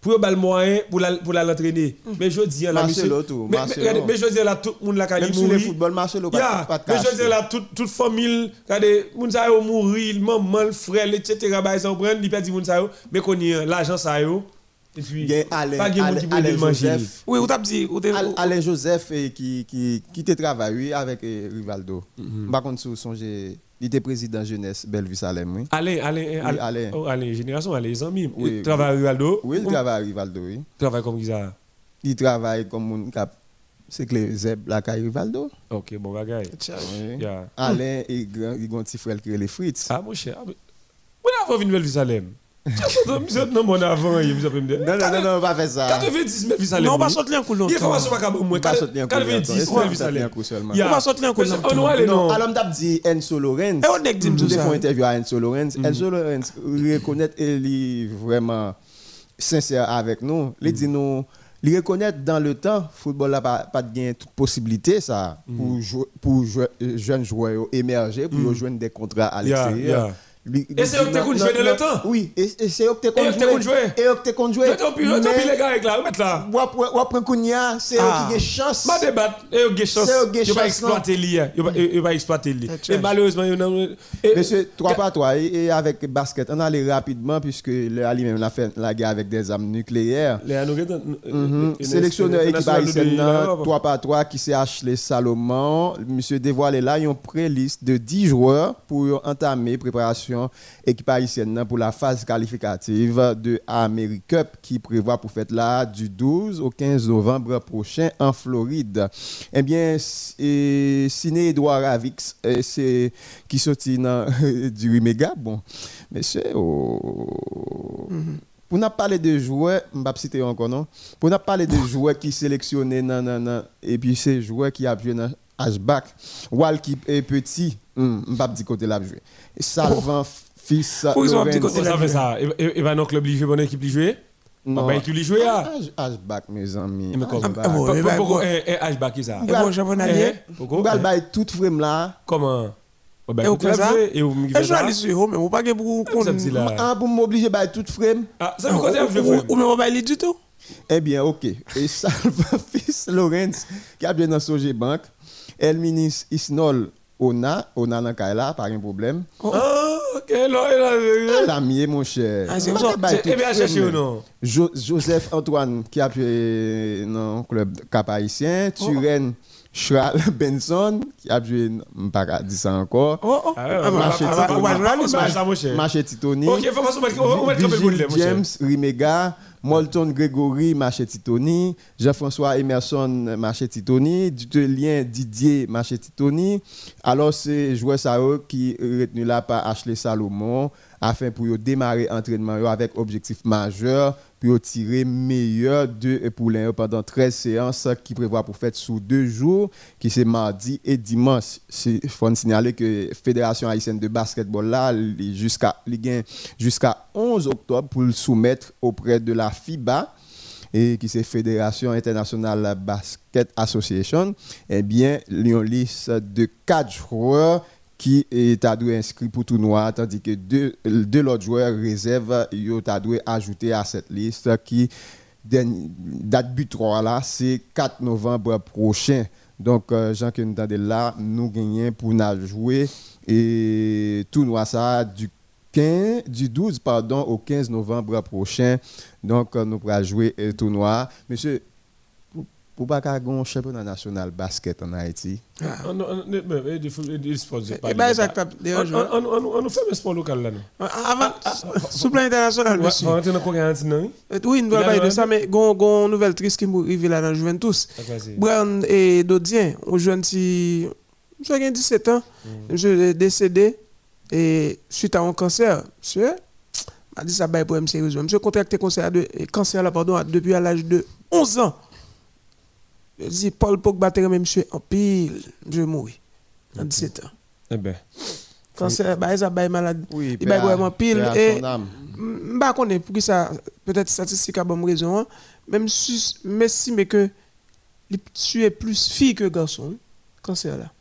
pour le moyen pour la pour l'entraîner. Mais je dis la Marcelo tout, Mais, Marcelo. mais, mais je dis là tout le monde la Même sur le football, Marcelo, pas, pas de mais je dis là toute toute famille, regardez, moun sa yo mourir, maman, le frère, etc. bah ça prend, il perd moun sa yo, mais qu'on y a l'argent ça yo. Et puis Il y a Alain- pas Alain- qui Alain le manger. Joseph. Oui, ou t'as dit, Alain Joseph qui, qui, qui te travaille oui, avec eh, Rivaldo. Par contre, si vous songez, il était président jeunesse Bellevue Salem. Oui, Alain, Alain, Alain. oh, Alain, génération, Alain, les amis. Oui, Il travaille à Rivaldo. oui il travaille à Rivaldo. Oui. travaille comme ça? Il travaille comme un cap. C'est que les Zeb, la caille Rivaldo. Ok, bon bagaille. Oui. Yeah. Alain et grand, il a un petit frère qui est les Fritz. Ah, mon cher. Vous avez vu une vie Salem. Vous êtes non. Non, non, non, non, pas faire ça. 90 belle vie Salem. Non, on va oui. sortir un coup Il y a longtemps. information pas capable moi. Pas sortir un coup 90 longtemps. belle vie Sortir Salem. un coup seulement. Yeah. On va sortir un coup Mais longtemps. On va aller Non, non. alors m'tap dit Enzo Lorenz. Eh, on est que dit Nous tout ça. avons interview à Enzo Lorenz. Enzo Lorenz reconnaît il est vraiment sincère avec nous. Il dit nous il reconnaît dans le temps football n'a pas pas de gain toute possibilité ça pour jou- pour jou- jeunes joueurs émerger pour joindre des contrats à l'extérieur. Et c'est t'ont non, joué dans le temps. Oui, et, et c'est Et t'ont t'ont joué. Et pis, tant pis Mais- les gars avec là, remettre là. ou après ou après Kounia, c'est eux Ah. qui ont chance. Pas débattre, et chance. Eux qui ont Ils pas chance, exploiter l'IA. Ils pas exploiter l'IA. Et malheureusement, ils et- Monsieur, trois par trois, et, et avec basket, on allait rapidement puisque le Ali même l'a fait la guerre avec des armes nucléaires. Anoguettes, euh, Mhm. euh, Sélectionneur équipe haïtienne. 3 par 3, qui c'est Ashley Salomon. Monsieur dévoilé là, une pré-liste de 10 joueurs pour entamer préparation équipe haïtienne pour la phase qualificative de America Cup qui prévoit pour faire là du 12 au 15 novembre prochain en Floride. Eh bien, Ciné Edouard Ravix, euh, c'est qui sortit du Riméga. Bon, monsieur, oh, pour nous parler de joueurs, je ne citer encore, non? Pour nous parler de joueurs qui sélectionnés, et puis ces joueurs qui joué dans Ashback, Wal qui est petit, je ne vais pas dire côté là jouer. Salvan, fils, Pour ils ont petit Lorenz- côté ça fait ça Et- dans le club, il joue, bonne équipe, il joue Non. Pas équipe, il joue. ah. Ash- Ashback, mes amis. Ah, ben, Pourquoi bon. Ashback, qui ça? Bon. Eh, Pourquoi? On va Eh, bailler tout frame là. Comment? Oh, bah, Et au écoute, Kaza Et aller sur eux, mais on pas ça, là. Un pour m'obliger à bailler tout frame. Ah, ça que je Ou même aller du tout? Eh bien, ok. Et Salva fils Lorenz, qui a bien dans Soje Bank, Elminis Isnol Ona, Ona dans Kaila, pas un problème. Ah, ok, là, là. L'ami, mon cher. Ah, c'est On ça. va bailler Eh bien, tout chercher frame. ou non Jo- Joseph Antoine, qui a joué dans le club cap haïtien. Oh. Turen Charles Benson, qui a joué, je ne pas dire ça encore. Oh, oh. Ah, Ah, bah, marché ah, bah, Ah, mon Titoni. Ok, mon. James Rimega, Molton Grégory Machetitoni, Jean-François Emerson Machetitoni, Dutelien Didier Machetitoni. Alors, c'est joueur qui retenu là par Ashley Salomon afin pour démarrer entraînement avec objectif majeur pour tirer meilleur de poulain yo pendant 13 séances qui prévoit pour faire sous deux jours qui c'est mardi et dimanche. C'est faut signaler que Fédération haïtienne de basketball là jusqu'à jusqu'à 11 octobre pour le soumettre auprès de la FIBA et qui c'est Fédération internationale basket association eh bien il une liste de quatre joueurs qui est inscrit pour tournoi tandis que deux, autres joueurs réserves yo adoué ajouté à cette liste qui date butoir là c'est 4 novembre prochain donc euh, Jean entendons là nous gagnons pour nous jouer et tournoi ça du 15, du 12 pardon, au 15 novembre prochain. Donc, euh, nous pourrons jouer le tournoi. Monsieur, pour- pour pas qu'il y ait un championnat national basket en Haïti, On- on- on- pas Eh On- je- on- on- On nous fait un sport local là, non? Avant, sous plan international, monsieur. Euh, Oui, nous parler de ça, mais gon gon nouvelle triste qui m'arrive là dans Juventus. Brown et Dodien, on joue un petit. Monsieur a 17 ans, monsieur est décédé et suite à un cancer. Monsieur m'a dit ça bail problème sérieux. Monsieur contracté cancer, cancer là, pardon, depuis à l'âge de 11 ans. Je dis Paul Pogba te remet monsieur en pile, monsieur mourir à 17 ans. Eh ben. Cancer, bah, ça bail malade. oui, Il bail vraiment pile et je ne connais pour qui ça peut-être statistique a bonne raison hein. même si mais si mais que il tue plus filles que garçons cancer là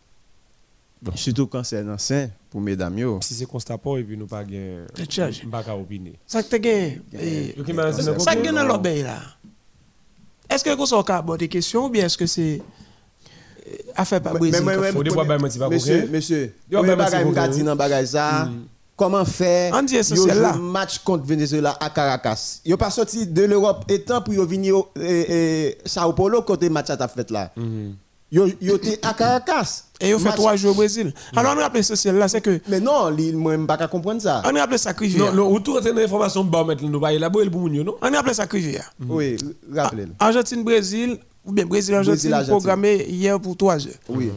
Surtout quand c'est un sein pour mesdames. yo. Si c'est constat pas et puis nous pas gain pas qu'à opiner. Ça que tu gagné. Ça que dans l'obéi là. Est-ce que vous avez abordé des questions ou bien est-ce que c'est euh, affaire pas Brésil Monsieur, monsieur, comment faire là? match contre Venezuela à Caracas? Yo pas sorti de l'Europe étant pour venir au eh, eh, Sao Paulo côté match à ta fait là. Yo yo te à Caracas. Et vous fait trois jours au Brésil. Alors on rappelle essentiel là, c'est que Mais non, moi m'pa ka comprendre ça. on rappelle ça Non, Rivière. non, ou tout rentrer dans l'information bah mettre nous pas élaborer pour yo, non? On rappelle ça Rivière. Oui, rappelez. Argentine Brésil ou bien Brésil Argentine Brésil-Argentine. programmé hier pour 3 heures. Oui.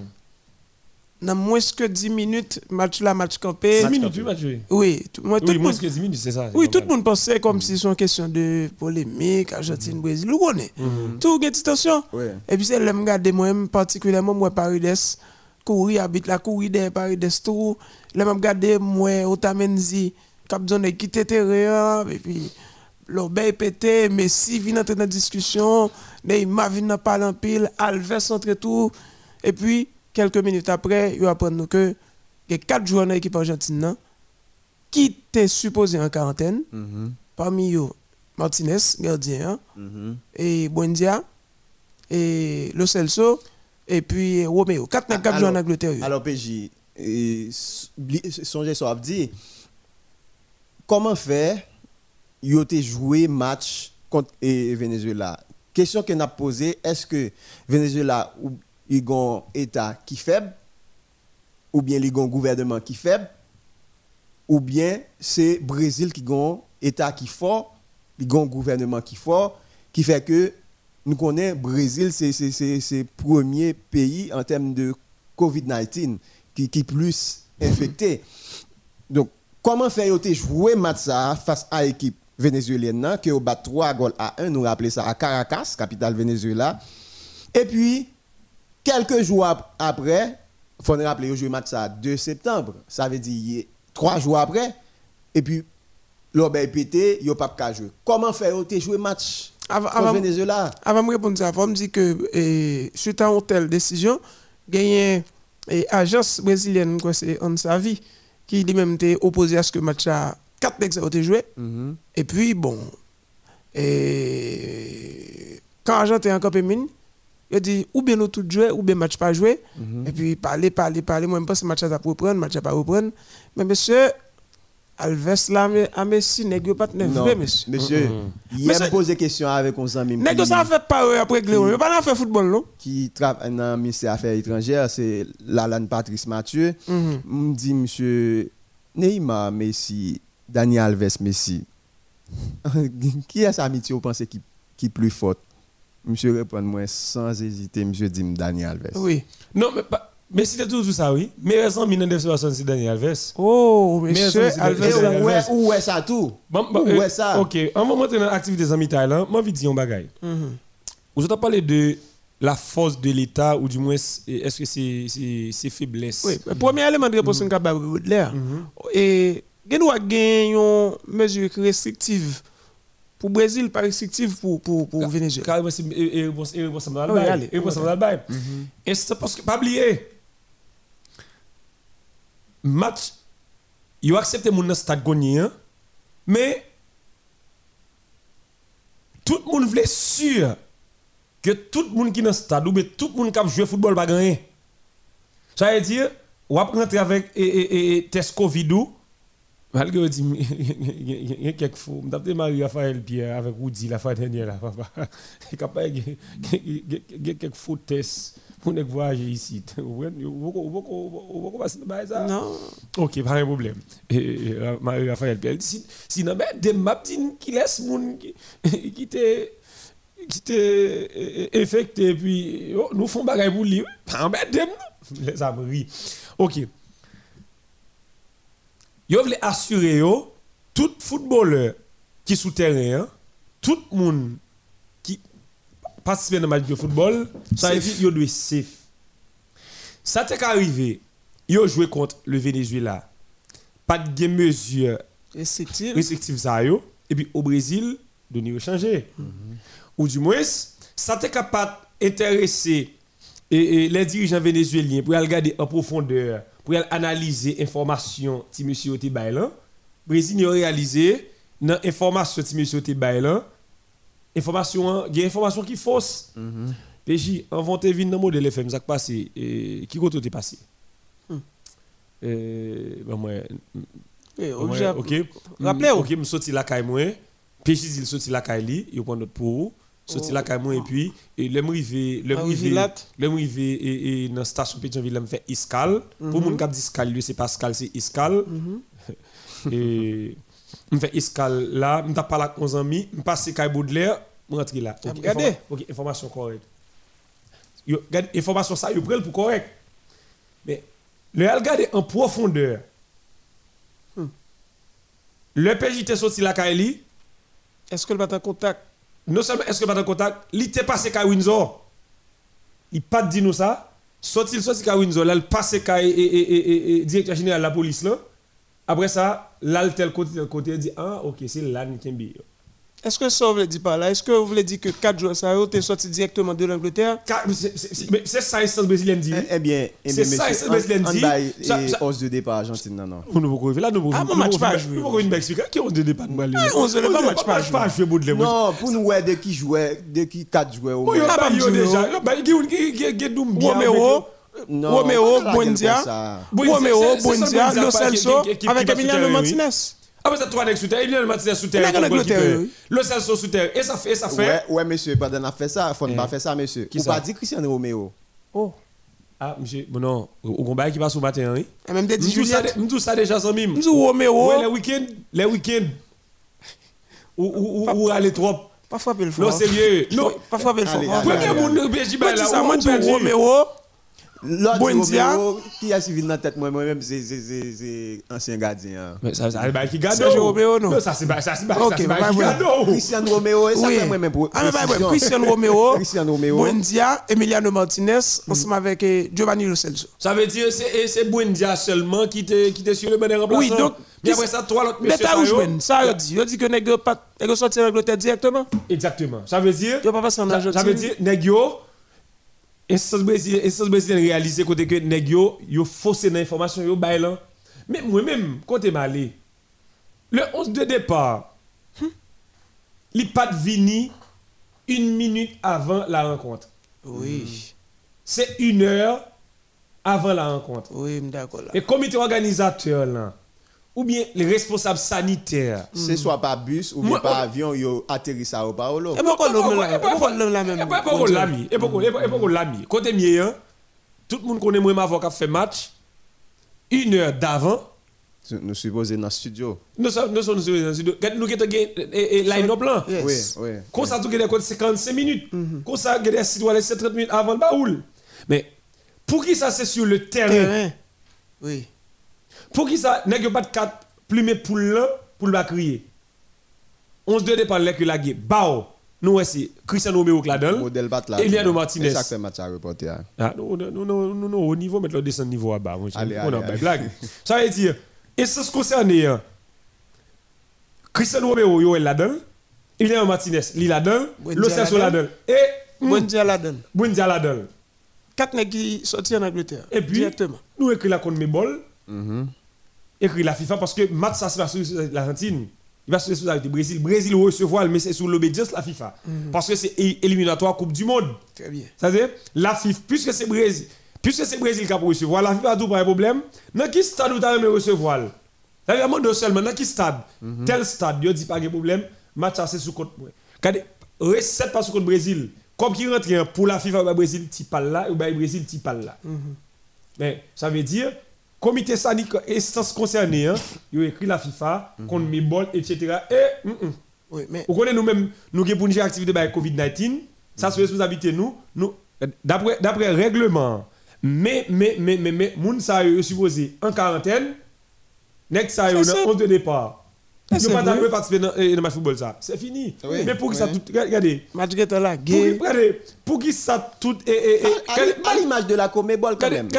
Dans moins que 10 minutes match là match campé. 10 minutes, oui, match. Oui, tout, moi, Oui, le moins monde que 10 minutes, c'est ça. Oui, tout le monde pensait comme si c'est une question de polémique, Argentine, Brésil, vous connaissez. Tout une tension. Ouais. Et puis c'est là, je regarde moi particulièrement moi Paredes, courir habite la courir des Paredes tout. Là je regarde moi Otamendi, cap donné quitter terrain et puis l'obé pété, Messi vient entrer dans la discussion, Neymar vient parler en pile, Alves entre tout et puis quelques minutes après, il apprend que il y a quatre joueurs dans l'équipe argentine nan, qui étaient supposés en quarantaine. Mhm. Parmi eux, Martinez, gardien, hein, Mhm. et Buendia, et Lo Celso, et puis Romeo. Quatre nègres qui jouent en Angleterre. Alors PJ, songez ça dit comment faire yo te joué match contre et Venezuela? Question que n'a posée, est-ce que Venezuela ou il un état qui faible ou bien il un gouvernement qui faible ou bien c'est Brésil qui a un état qui fort, il a un gouvernement qui fort qui fait que nous connaissons Brésil c'est c'est premier pays en termes de Covid-19 qui qui plus infecté. Donc comment faire jouer match face à l'équipe vénézuélienne nan, que au bat 3 goals à 1 nous rappeler ça à Caracas, capitale Venezuela. Et puis quelques jours ap- après, faut nous rappeler joué match ça 2 septembre. Ça veut dire 3 jours après et puis l'obé pété, yo pas ka jouer. Comment faire jouer match? Avant- avant- Venezuela Avant de répondre à ça, me dire que eh, suite à une telle décision, il y a une agence brésilienne, c'est Ansavi, qui lui-même était opposé à ce que le match a 4 nègres été joué. Mhm. Et puis, bon, et quand Argentin en campé mine, il dit ou bien nous tout jouer, ou bien match pas joué. Et puis, parler, parler, parler. Moi, je pense que match a pour reprendre, match a pas reprendre. Mais monsieur, Alves là, mais- à Messi, nègre pas vrai, monsieur. monsieur, hier Monsieur- me posé question avec un ami Nègre ça fait pas eux après Gléon. Il pas dans faire football, non? qui travaille dans le ministère des Affaires étrangères, c'est Lalanne Patrice Mathieu. Me dit, monsieur Neymar Messi, Daniel Alves Messi, qui est sa amitié, vous pensez qui, qui plus forte? Monsieur répond moi sans hésiter, monsieur dit Daniel Alves. Oui. Non, mais pas. Mais c'était toujours ça, oui. Mais raison, 1960, c'est Daniel Alves. Oh, Mais monsieur, ça, c'est- Alves. Et c'est- où est, Alves. où est ça tout? Bon, bon, Où euh, est ça? Ok, on va montrer dans l'activité en Thaïlande. Moi, je dire un bagage. Mhm. Vous avez parlé de la force de l'État, ou du moins, est-ce que c'est c'est- c'est faiblesse? Oui, le premier élément de réponse Mhm. que capable de l'air. Et il doit gagner une mesure restrictive pour Brésil, pas restrictive pour pour pour Venezuela. Carrément, c'est et- et réponse et réponse dans le Oui, allez, Et le bail. Et c'est parce que, pas oublier, match, ils ont accepté mon stade hein, mais tout le monde voulait sûr que tout le monde qui est dans le stade, ou tout le monde qui a joué au football va gagner. Ça veut dire, on va rentrer avec et, et, et, test Covid ou, malgré que il y a quelques fois, je suis Marie Raphaël Pierre avec Woody la fois dernière là, papa. Il y a quelques faux tests pour nous voyager ici. Vous passer par ça? Non. Ok, pas de problème. Euh, Marie-Raphaël Pierre dit, si- sinon, ben, des maps qui laissent moun qui, qui te qui te euh, infecté, puis oh, nous font bagaille pour lui. Pas en bête, les abris. Ok. Yo voulez assurer yo, tout footballeur qui sous terrain, hein, tout le monde participe dans match de football, ça veut dire doit safe. Ça t'est arrivé, yo joué contre le Venezuela. Pas de mesure restrictive ça yo. Et puis au Brésil de nous changer ou du moins ça t'est capable d'intéresser et, et les dirigeants vénézuéliens pour y regarder en profondeur, pour y analyser information ti monsieur Brésil a réalisé dans information ti monsieur information il y a information qui fausse. PJ inventé vinn dans modèle FM ça passé et qui côté t'es passé? Euh, ben moi Eh, obligé à- OK. OK, me sorti la caille moi. PJ il sorti la caille li, il prend notre pour sorti la caille moi et puis et le le Ah, le et et dans station Pétionville me fait escale. Pour moun k'ap dit escale, lui c'est pas escale, c'est escale. Et me fait escale là, me t'a parlé avec mon ami, me passe caille Baudelaire, me rentre là. OK, Regardez. informa- information correcte. Information ça, yo prend pour correct. Mais le regarder en profondeur. Le PJ sorti la Kaili, Est-ce que le bat en contact? Non seulement est-ce que pas en contact, il était passé à Windsor. Il pas dit nous ça. Sorti il sorti à Windsor, là il passé à et, et, et directeur général de la police là. Après ça, là le tel côté tel côté il dit ah OK, c'est là Nkembe. Est-ce que ça vous voulez dire par là Est-ce que vous voulez dire que 4 jours ça a été sorti directement de l'Angleterre c'est- c'est- c'est c'est ça instance brésilienne dit. Eh eh bien, eh C'est ça, c'est ce que on- on ça- hausse de départ Argentine, non, non. On ne pas là nous Ah, mon match pas joué. Nous pouvons expliquer qui on de pas de mal. Ah, on se lève pas, match pas joué. Pas joué Baudelaire. Non, pour nous, ouais, dès qui jouait, dès qui 4 joueurs au Moi, yo moins. ba yo Abdou, déjà. Qui qui qui doum. Romero, Romero, Buendia, Romero, c'est- c'est ça, Buendia, Lo Celso, qui- qui- qui avec Emiliano oui. Martinez. Ah, mais ça trois nèg sous terre, il vient le Martinez sous terre. Le Celso sous terre et ça fait ça Ouais, fait. ouais, monsieur, pendant a fait ça, faut Eh. pas faire ça, monsieur. Qui pas dire Cristiano Romeo. Oh, Ah, monsieur, bon non, au combat qui passe au matin, oui. et même des dit M'dou ça Juliette. dé- m'dou ça déjà sans mime. Nous Romero, Ouais, les week-ends, les week-ends. Ou ou aller trop. pas frapper le fort. Non, sérieux. Non. Pas frapper le fort. Premier monde de PSG Moi, là, dis dis. Romero, L'autre qui a suivi dans la tête, moi, moi-même, c'est- c'est c'est- c'est ancien gardien. Mais ça ça bah qui gado. Sergio Romero, non? ça c'est pas ça c'est pas Ok, ça c'est bah, pas gado. Cristiano Romeo, et ça fait moi-même pour. Ah, mais bah. Cristiano Romero, Cristiano Romeo. Buendia, Emiliano Martinez, ensemble avec eh, Giovanni Lo Celso. Ça veut dire c'est et c'est Buendia seulement qui était qui était sur le banc des remplaçants? Oui, donc, mais après ça trois autres messieurs L'état ça, où je ça a dit. Il dit que yo pas sorti en Angleterre directement. Exactement. Ça veut dire? Yo pas passé en ça, veut dire yo instance brésilienne instance brésilienne réaliser côté que nèg yo yo faussé dans information yo bay là. Mais moi même côté malé le 11 de départ il pas de vini une minute avant la rencontre. Oui. C'est une heure avant la rencontre. Oui, je suis d'accord. Le comité organisateur là, ou bien les responsables sanitaires. C'est soit par bus ou bien par avion, yo atterri ça au Paolo. Et pourquoi l'homme là même Et pourquoi on l'a mis Et pourquoi l'a mis Côté mieux, hein, tout le monde connaît moi ma voix qui a fait match une heure d'avant. Nous supposons dans le studio. Nous sommes nous sommes nous sommes nous avons là? Oui, oui. Comme ça, tout est 55 minutes? Comme ça, il y a 6 ou 30 minutes avant le baoul. Mais pour qui ça, c'est sur le Terrain. Oui. Pour qui ça, n'est pas de 4 plumes pour là, pour le crier? 11 de départ, là que la guerre. Bao, nous, c'est qui l'a donné. Modèle bat là. Martinez. Ça fait match à reporter. hein. Ah, non, non, non, non, non, non, au niveau, mettre le descend niveau à bas. On a pas blague. Ça veut dire, et ce qui concerne hein, Cristiano Romeo, yo, il l'a donné. Emiliano Martinez, il l'a donné. Buendia Lo Celso l'a l'a donné. donné. Et la donne. Buendia l'a donné. Quatre nèg qui sorti en Angleterre. Et puis, directement. nous écrit la contre mes bols, Mhm. Écrit la FIFA parce que match ça c'est pas sur l'Argentine. Il va sur la responsabilité Brésil. Brésil recevoir mais c'est sous l'obédience de la FIFA. Parce que c'est éliminatoire Coupe du Monde. Très bien. C'est-à-dire, la FIFA, puisque c'est Brésil, puisque c'est Brésil qui a pour recevoir, la FIFA a tout pas un problème. Dans quel stade vous avez recevoir moi, seulement, dans quel stade? Tel stade, il dit pas de problème, match c'est sous compte. Regardez, recette pas sous compte Brésil. Comme qui rentre hein, pour la FIFA, bah, Brésil, tu parles là, ou bah, Brésil, tu parles là. Mais ça veut dire, comité sanitaire, instance concernée, hein, il a écrit la FIFA, contre mes bols, etc. Et, mm, mm. Oui, mais Vous connaissez nous-mêmes, nous qui pour une activité avec Covid-19, ça c'est responsabilité nous, nous d'après d'après règlement. Mais mais mais mais mais moun ça est supposé en quarantaine, nek en 11 de départ. Nous c'est pas participer dans eh, dans le football ça. C'est fini. Oui, Mais pour qui ça tout regardez. match qui est là, Pour qui, gay. regardez, pour qui ça tout et et et À- à- À l'image de la Comébol quand même. Qui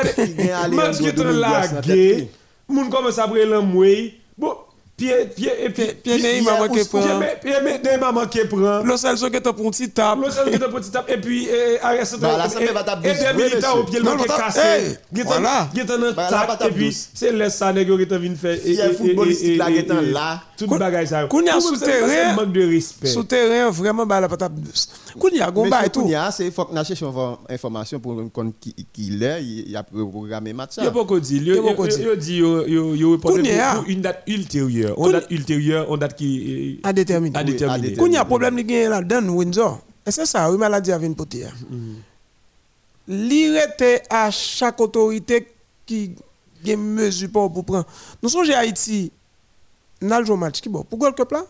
match en qui est là, gay. Moun commence à brûler l'amoué. Bon, Pierre, Pierre, et puis, Pierre Neymar Ousmane. prend. Pierre Neymar manqué prend. Lo Celso qui est pour petite table. Le seul qui est un petit tape, et puis, Arias Bah, là, ça fait pas tape et des militaires au pied, le tape- cassé. voilà. Là, pas tac, tape et puis, c'est le ça, qui est venu faire. Fier et- footballistique là, Guetan et- là. Tout Koun- bagage ça. Koun y a Tout sous ça, c'est terrain. un manque de respect. Souterrain, vraiment, bah, la patate douce. Koun y a gomba et tout. Kounia, c'est faut que nous cherchions une information pour qu'on qui qui l'est, il y a programmé match Il y a ça. beaucoup dit. Il y Il y a a beaucoup dit. il y a dit, il y a- il y a reporté Kounia. pour- pour une date ultérieure. On Koun- date ultérieure, on date qui. À déterminer. À déterminer. Koun y a problème li gen là-dedans, Windsor. Et c'est ça, oui, maladie avait une potière. Li rete à chaque autorité qui gen mesure pour pour prendre. Nous sommes à Avons joué un match qui bon. Pour Gold Cup là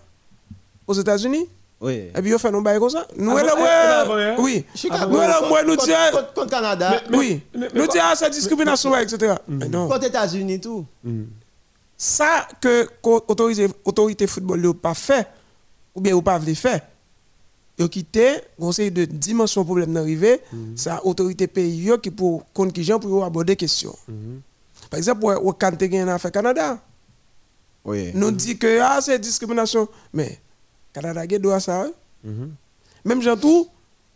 Aux États-Unis Oui. Et puis, on fait nos bails comme ça. Nous, Ah bon, eh, eh, ouais. hein? Oui. Chicago. Nous, elle ouais, nous contre- disons. contre- contre Canada, Mais- Oui. mais- Nous disons, ah, c'est discrimination, etc. Mais non. contre États-Unis tout. Ça que l'autorité autorité football n'a pas fait, ou bien ou pas voulu faire, ils ont quitté, conseil de dimension problème d'arrivée, c'est l'autorité pays yo qui pour compte qui gens pour aborder question. Par exemple, au Canada, Oui. nous dit que ah, c'est discrimination, mais Canada a droit à ça. oui. Même Jean tout,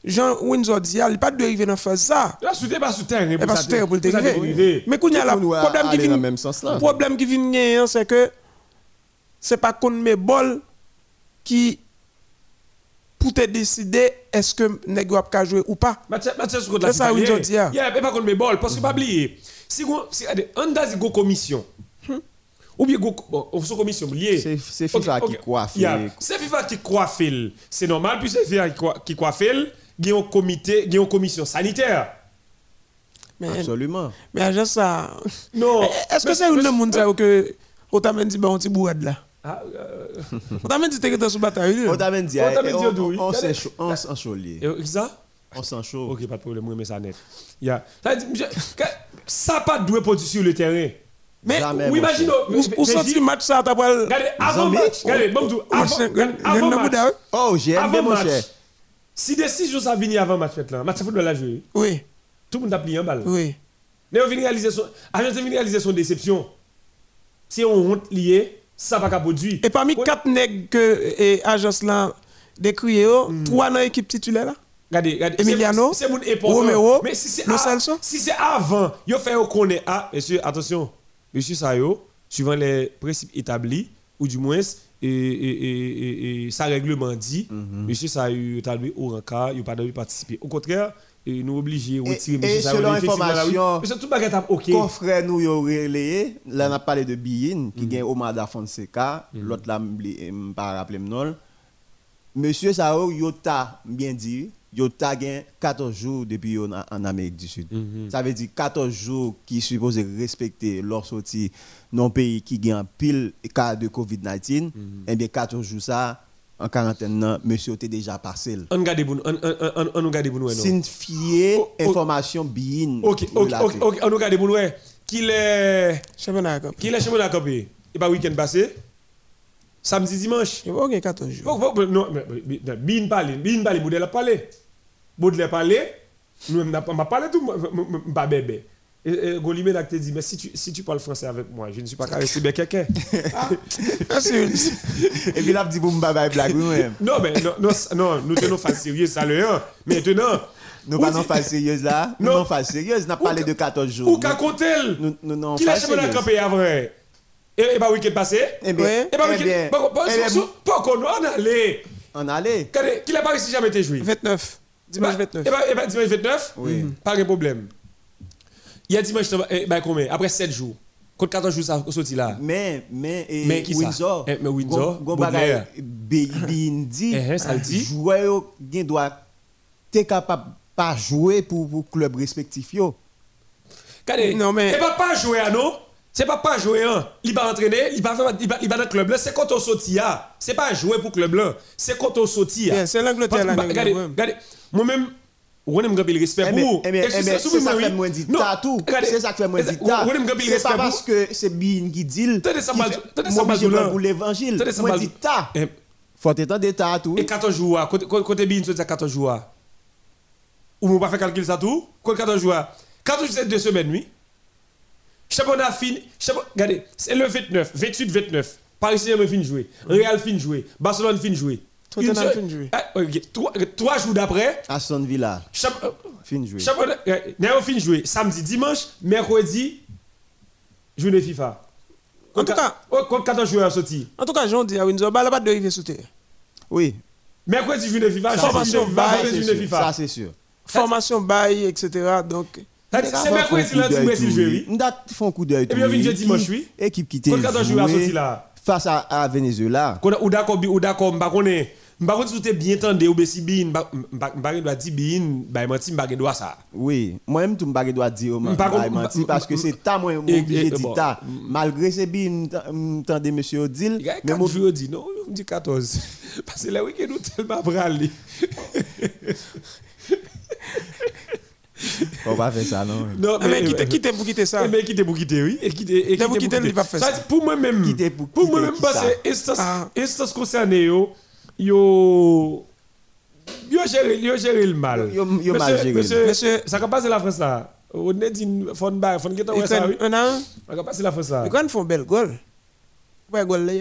Jean Windsor dit, ah, il n'y a pas de arriver dans faire ça. Là, sous pas sous terrain. Et pas sous terre pour le ça dériver. Mais quand il y a le problème qui vient, le même sens là. le problème qui vient hein, c'est que c'est pas qu'on met bol qui pour te décider est-ce que nèg yo ap jouer ou pas. Mathieu, Mathieu, ce que C'est ça, je dis, ah. Yeah, mais pas contre mes balles. Parce que pas oublier. Si on, si, regardez, on a une commission. Ou bien, on fait commission liée. C'est- FIFA qui coiffe. C'est FIFA qui coiffe. C'est normal, puis c'est FIFA qui coi- qui coiffe. Il y a un comité, il y a une commission sanitaire. Mais Absolument. mais à juste ça. Non. Est-ce que c'est une monde que on t'a même dit bon petit bourrade là? On t'a même dit que t'es sous bataille. On t'a même dit, On t'a dit, on- oui. on s'en Regardez. chaud- on s'en chaulier. et ça? On s'en chaud. Ok, pas de problème, mais ça net. Yeah. Ça, pas de produit sur le terrain. Mais Jamais, Oui, mon imagine. ou ou senti match ça Regardez, avant match, regardez, avant, Match, Oh, GMB, avant mon cher. si des 6 jours ça vient avant match fait là, match de football la joué, Oui, tout le monde a plié en balle. oui. Mais on vient réaliser son, agent vient réaliser son déception. Si on honte lié, ça va pas produire. Et parmi Ouais. quatre nègres que et agence là décrié yo, Hmm. trois dans l'équipe titulaire là? Regardez, regardez. Emiliano. Romero, Mais si c'est avant, yo fait au connaît ah monsieur attention, monsieur Sayo, suivant les principes établis ou du moins et, et, et, sa règlement dit, Mhm. monsieur Sayo établi au rencard, il pas de participer. Au contraire, et nous obligés de retirer Et- monsieur et Sayo. selon effectivement, là, oui. information- Monsieur tout bagarre tape OK. Confrère nous yo relayé, là on a parlé de Biyin Mm. qui gagne Omada Fonseca, l'autre là me pas rappeler. Monsieur Sao yo ta bien dit, yo ta gagne 14 jours depuis yo na- en Amérique du Sud. Mm-hmm. Ça veut dire 14 jours qui supposé respecter leur sortie non pays qui gagne en pile cas de COVID-19, Mm-hmm. et bien 14 jours ça en quarantaine nan, monsieur était déjà passé. On regarde pour nous, on on- on- on nous regarde pour nous. Signifier Oh, oh. information Biyin. OK, OK. OK, OK, on nous regarde pour nous. ouais. Qu'il est Championnat Cup. qu'il est chez moi à camper. Et pas week-end passé. Samedi dimanche. Gagner 14 jours. Bon, non, mais, mais, mais, Bin parle, Bin parle, Baudelaire parle. Baudelaire parle, nous, on pas parlé tout, pas bébé. Et, et Golimé là te dit, mais si tu, si tu parles français avec moi, je ne suis pas caressé bien quelqu'un. Et puis là, dit pour me bye blague nous-mêmes. non, mais non, non, non, nous tenons face sérieux, ça le un. Maintenant, Nous ou pas non phase sérieuse là. Nous Non. phase sérieuse. N'a parlé Ou de 14 jours. ou qu'à compter, Nous nous non a chez moi à sérieuse. camper avant. Et, pas week-end passé? Eh bien. Et pas eh week-end, bien, pas, pas, eh pas qu'on on allait? on allait. Regardez, qu'il a pas réussi jamais été joué? 29. Dimanche Bah, 29. Et et bah, dimanche 29 Oui. Pas de problème. Il y a dimanche, eh, bah, combien? Après 7 jours. Contre 14 jours, ça sorti là. Mais mais et Mais qui ça? Windsor? Eh, mais Windsor, Gon Baudelaire. bagay Bin dit. Eh, ça le dit. Joueur gen doit t'es capable pas jouer pour pour club respectif Non, mais- c'est pas pas jouer à nous. C'est pas pas jouer hein. Il va entraîner, il va faire il va, il va dans le club là, c'est quand on sortit là. C'est pas jouer pour le club là, c'est quand on sortit là. C'est l'Angleterre, là, bah, Regardez, regardez. Moi-même on aime gagner le respect pour vous. c'est- c'est c'est ça vous, oui. moi dire Non, ta tout. regardez, C'est ça moi gagner le C'est respect pas parce que c'est Bin qui dit. Tenez ça mal- tenez ça pour l'évangile. Moi dit ta. Eh, Faut. Et 14 jours, ah, côté, bin, dis 14 jours. ah. Ou vous pas faire calcul ça tout? Côté 14 jours. ah. 14 jours, c'est deux semaines, oui. Championnat fini. Regardez, c'est le 29, 28, 29. Paris Saint-Germain fin jouer, Real fin jouer, Barcelone fin jouer. Tottenham fin jouer. Trois, trois jours d'après, Aston Villa, euh, fin euh, Néo fin jouer samedi, dimanche, mercredi, journée FIFA. En tout cas- Oh, contre 14 joueurs sortis. En tout cas, j'en dis à Windsor, là, pas de rive sous terre. Oui, Mercredi, journée FIFA. Formation jeudi, bail, ça, c'est sûr. FIFA. Ça, c'est sûr. Formation bail, etc. Donc, C'est mercredi, lundi, Brésil, jouer, oui. Nous font un coup d'œil. puis, on vient dimanche, oui. Équipe qui était Contre 14 joueurs jouée sortis là. face à, à Venezuela. Ou d'accord ou d'accord m'pa m'pa connaît si tu bien tendé ou bien si bien doit dire bien bah menti m'pa doit ça Oui, moi-même, tout me dois dire, menti, parce que c'est ta moi obligé de dire ta. Malgré ces billes, m'entendez monsieur Odile, il y a mais 4 moi, jours dit non on dit 14 parce que le week-end nous tellement bralé on va faire ça, non? non Ah, mais quittez, quittez pour quitter ça. Eh, mais quitter pour quitter oui et et vous quitter quittez, il va faire Ça, ça. pour Quitter pour pour quitter moi même qui parce ça? que instance Ah. instance concernée yo yo yo géré yo géré le mal Yo- yo mal Monsieur- géré. monsieur Monsieur- ça va passer la France là on est dit fond ba fond qui Ils ça un un. ça va passer la France là quand font bel goal, ouais, goal là,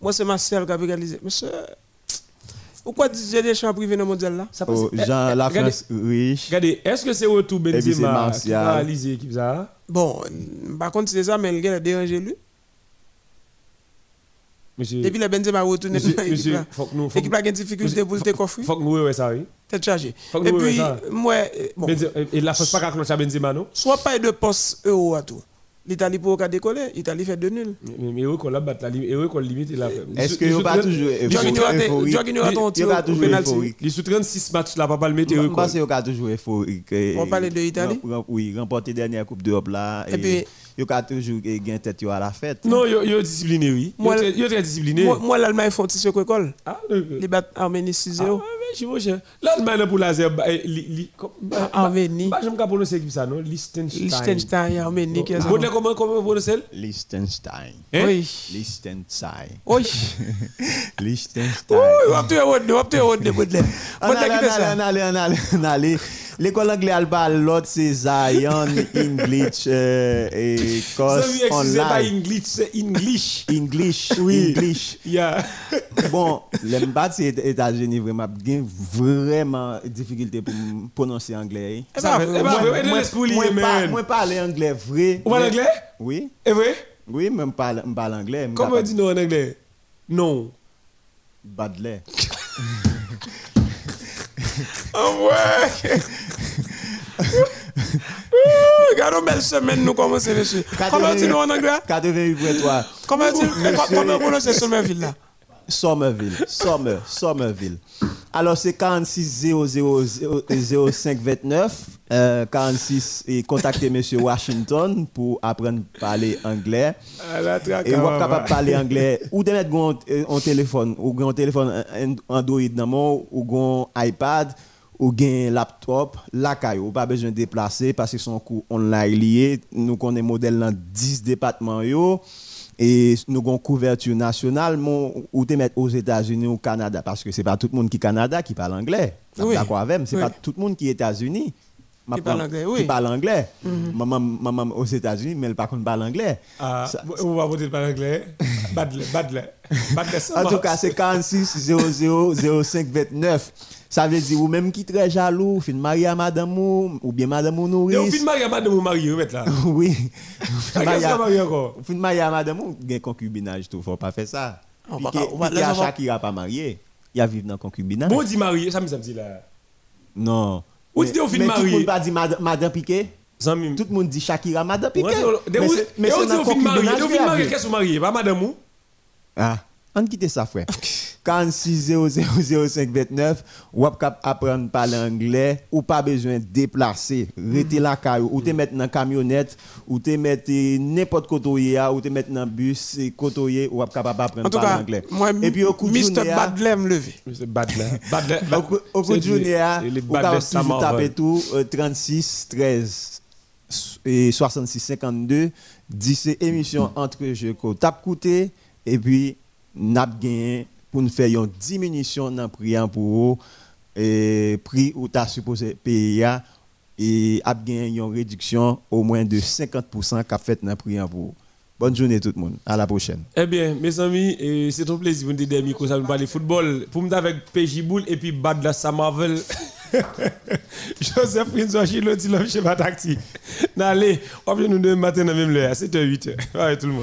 moi c'est Marcel qui a réalisé. Monsieur, pourquoi Didier Deschamps privé dans le mondial là? Ça passe- Oh, Eh, Jean, eh, la regardez, France riche. Regardez, est-ce que c'est retour Benzema qui va réaliser l'équipe ça Bon, par contre, c'est ça, mais le gars a dérangé lui. Monsieur, Depuis le Benzema dans l'équipe faut que nous, faut L'équipe que, a une difficulté pour le coffre, faut que nous, ouais, ça, oui. tête chargée. Et puis, moi, euh, bon, et la France pas qu'à clocher Benzema, non? Soit pas de poste euro à tout. L'Italie pour qu'à décoller, l'Italie fait 2 nuls. Mais mais heureux qu'on la batte, heureux qu'on limite la Est-ce que vous pas toujours euphorique? Jorginho a ton tir pas au toujours penalty. euphorique? Les sous 36 matchs là, pas le mettre pense que vous avez toujours euphorique. On parlait de l'Italie? Oui, remporter dernière Coupe d'Europe là. Et puis- vous avez toujours gagné tête yo à la fête. Non, yo yo discipliné, oui. Yo Moi, très- yo très discipliné. Moi, moi l'Allemagne font tissu école. Ah, le- Ils battent Arménie Ah, 6-0. Ouais, mais je suis mon cher. L'Allemagne pour laser, li- li- comme- Arménie. bah, j'aime pas prononcer l'équipe ça, non Liechtenstein. Liechtenstein prononcez Liechtenstein. Hein? Oui. Liechtenstein. Oui. Liechtenstein. Oui, on va te on va te on va te fait on ça. allait, on allait, on allait. L'école anglaise, elle parle l'autre, c'est Zion, English, euh, et veut excusez pas online. English, c'est English. English, Oui. English. Yeah. Bon, les mbats c'est États-Unis vraiment gen vraiment difficulté pour prononcer anglais. Eh Ça ben, eh ben, moi- l'esprit lié, moi, moi parler anglais vrai. Ou mais- anglais? Oui. Est vrai? Oui, parle me parle anglais. me Comment on capable- dit non en anglais? Non. Badley. Ah ouais. Regardons une belle semaine nous commençons monsieur. Comment tu nous en anglais 88 pour toi. Comment tu comment on prononce Somerville là Somerville, Somer, Somerville. Alors c'est 46 00 05 29, euh, 46 et contactez monsieur Washington pour apprendre à parler anglais. Traque. Et vous êtes capable de parler anglais ou de mettre un, un téléphone ou un téléphone Android dans mon ou un iPad ou un laptop la caillou pas besoin de déplacer parce que son coût online lié nous connaissons modèle dans 10 départements yo et nous avons couverture nationale mon, ou te mettre aux États-Unis ou au Canada parce que c'est pas tout le monde qui Canada qui parle anglais Oui. d'accord avec c'est Oui. pas tout le monde qui est États-Unis Qui parle anglais, oui. qui parle anglais maman maman aux États-Unis mais elle par contre parle anglais Ah, on va voter par anglais? Badle, badle. En tout cas, c'est 46 00 05 29. Ça veut dire, ou même qui très jaloux, fin marié à madame ou, ou bien madame ou nourrice. fin, Marie, madame, vous mariez, vous mettez là. Oui. Ah, Qu'est-ce qu'on marie encore? Fin marié à madame ou, il y a concubinage, tout. Faut pas faire ça. On Piqué, va pas- à Shakira pas marié. Il y a vivre dans concubinage. Bon, dit marié, ça me dit là. Non. Ou dit au fin mais tout le marié. monde pas dit madame, madame me Tout le monde dit Shakira, madame c'est- Mais c'est- mais et c'est on dit dans au fin marié. concubinage y fin marié, qu'est-ce que vous mariez? Pas madame ou? Ah, on quitte ça, frère. 46 00 05 29, ou cap apprendre à parler anglais, ou pas besoin de déplacer, rester la caillou, ou te mettre dans camionnette, ou te mettre n'importe côté, ou te mettre dans bus, et côté, ou capable d'apprendre parler anglais. moi Et puis au coup de Mr journée, Badley me levé. Au coup- au coup de journée, ou toujours taper tout, euh, 36 13 et 66 52, 10 émissions entre jeux. Tape coûté, et puis n'a gagné pour nous faire une diminution dans le prix en pour et prix où tu as supposé payer et a gagné une réduction au moins de 50% qu'a fait dans le prix en pour. Bonne journée tout le monde. À la prochaine. Eh bien, mes amis, c'est un plaisir de vous dire ça nous parler football. Pour me avec PJ Boule et puis Bad la Samavel. Joseph Prince Wachilo, dit l'homme chez Batacti. Allez, on vient nous demain matin dans même l'heure, 7h, 8h. Ouais, tout le monde.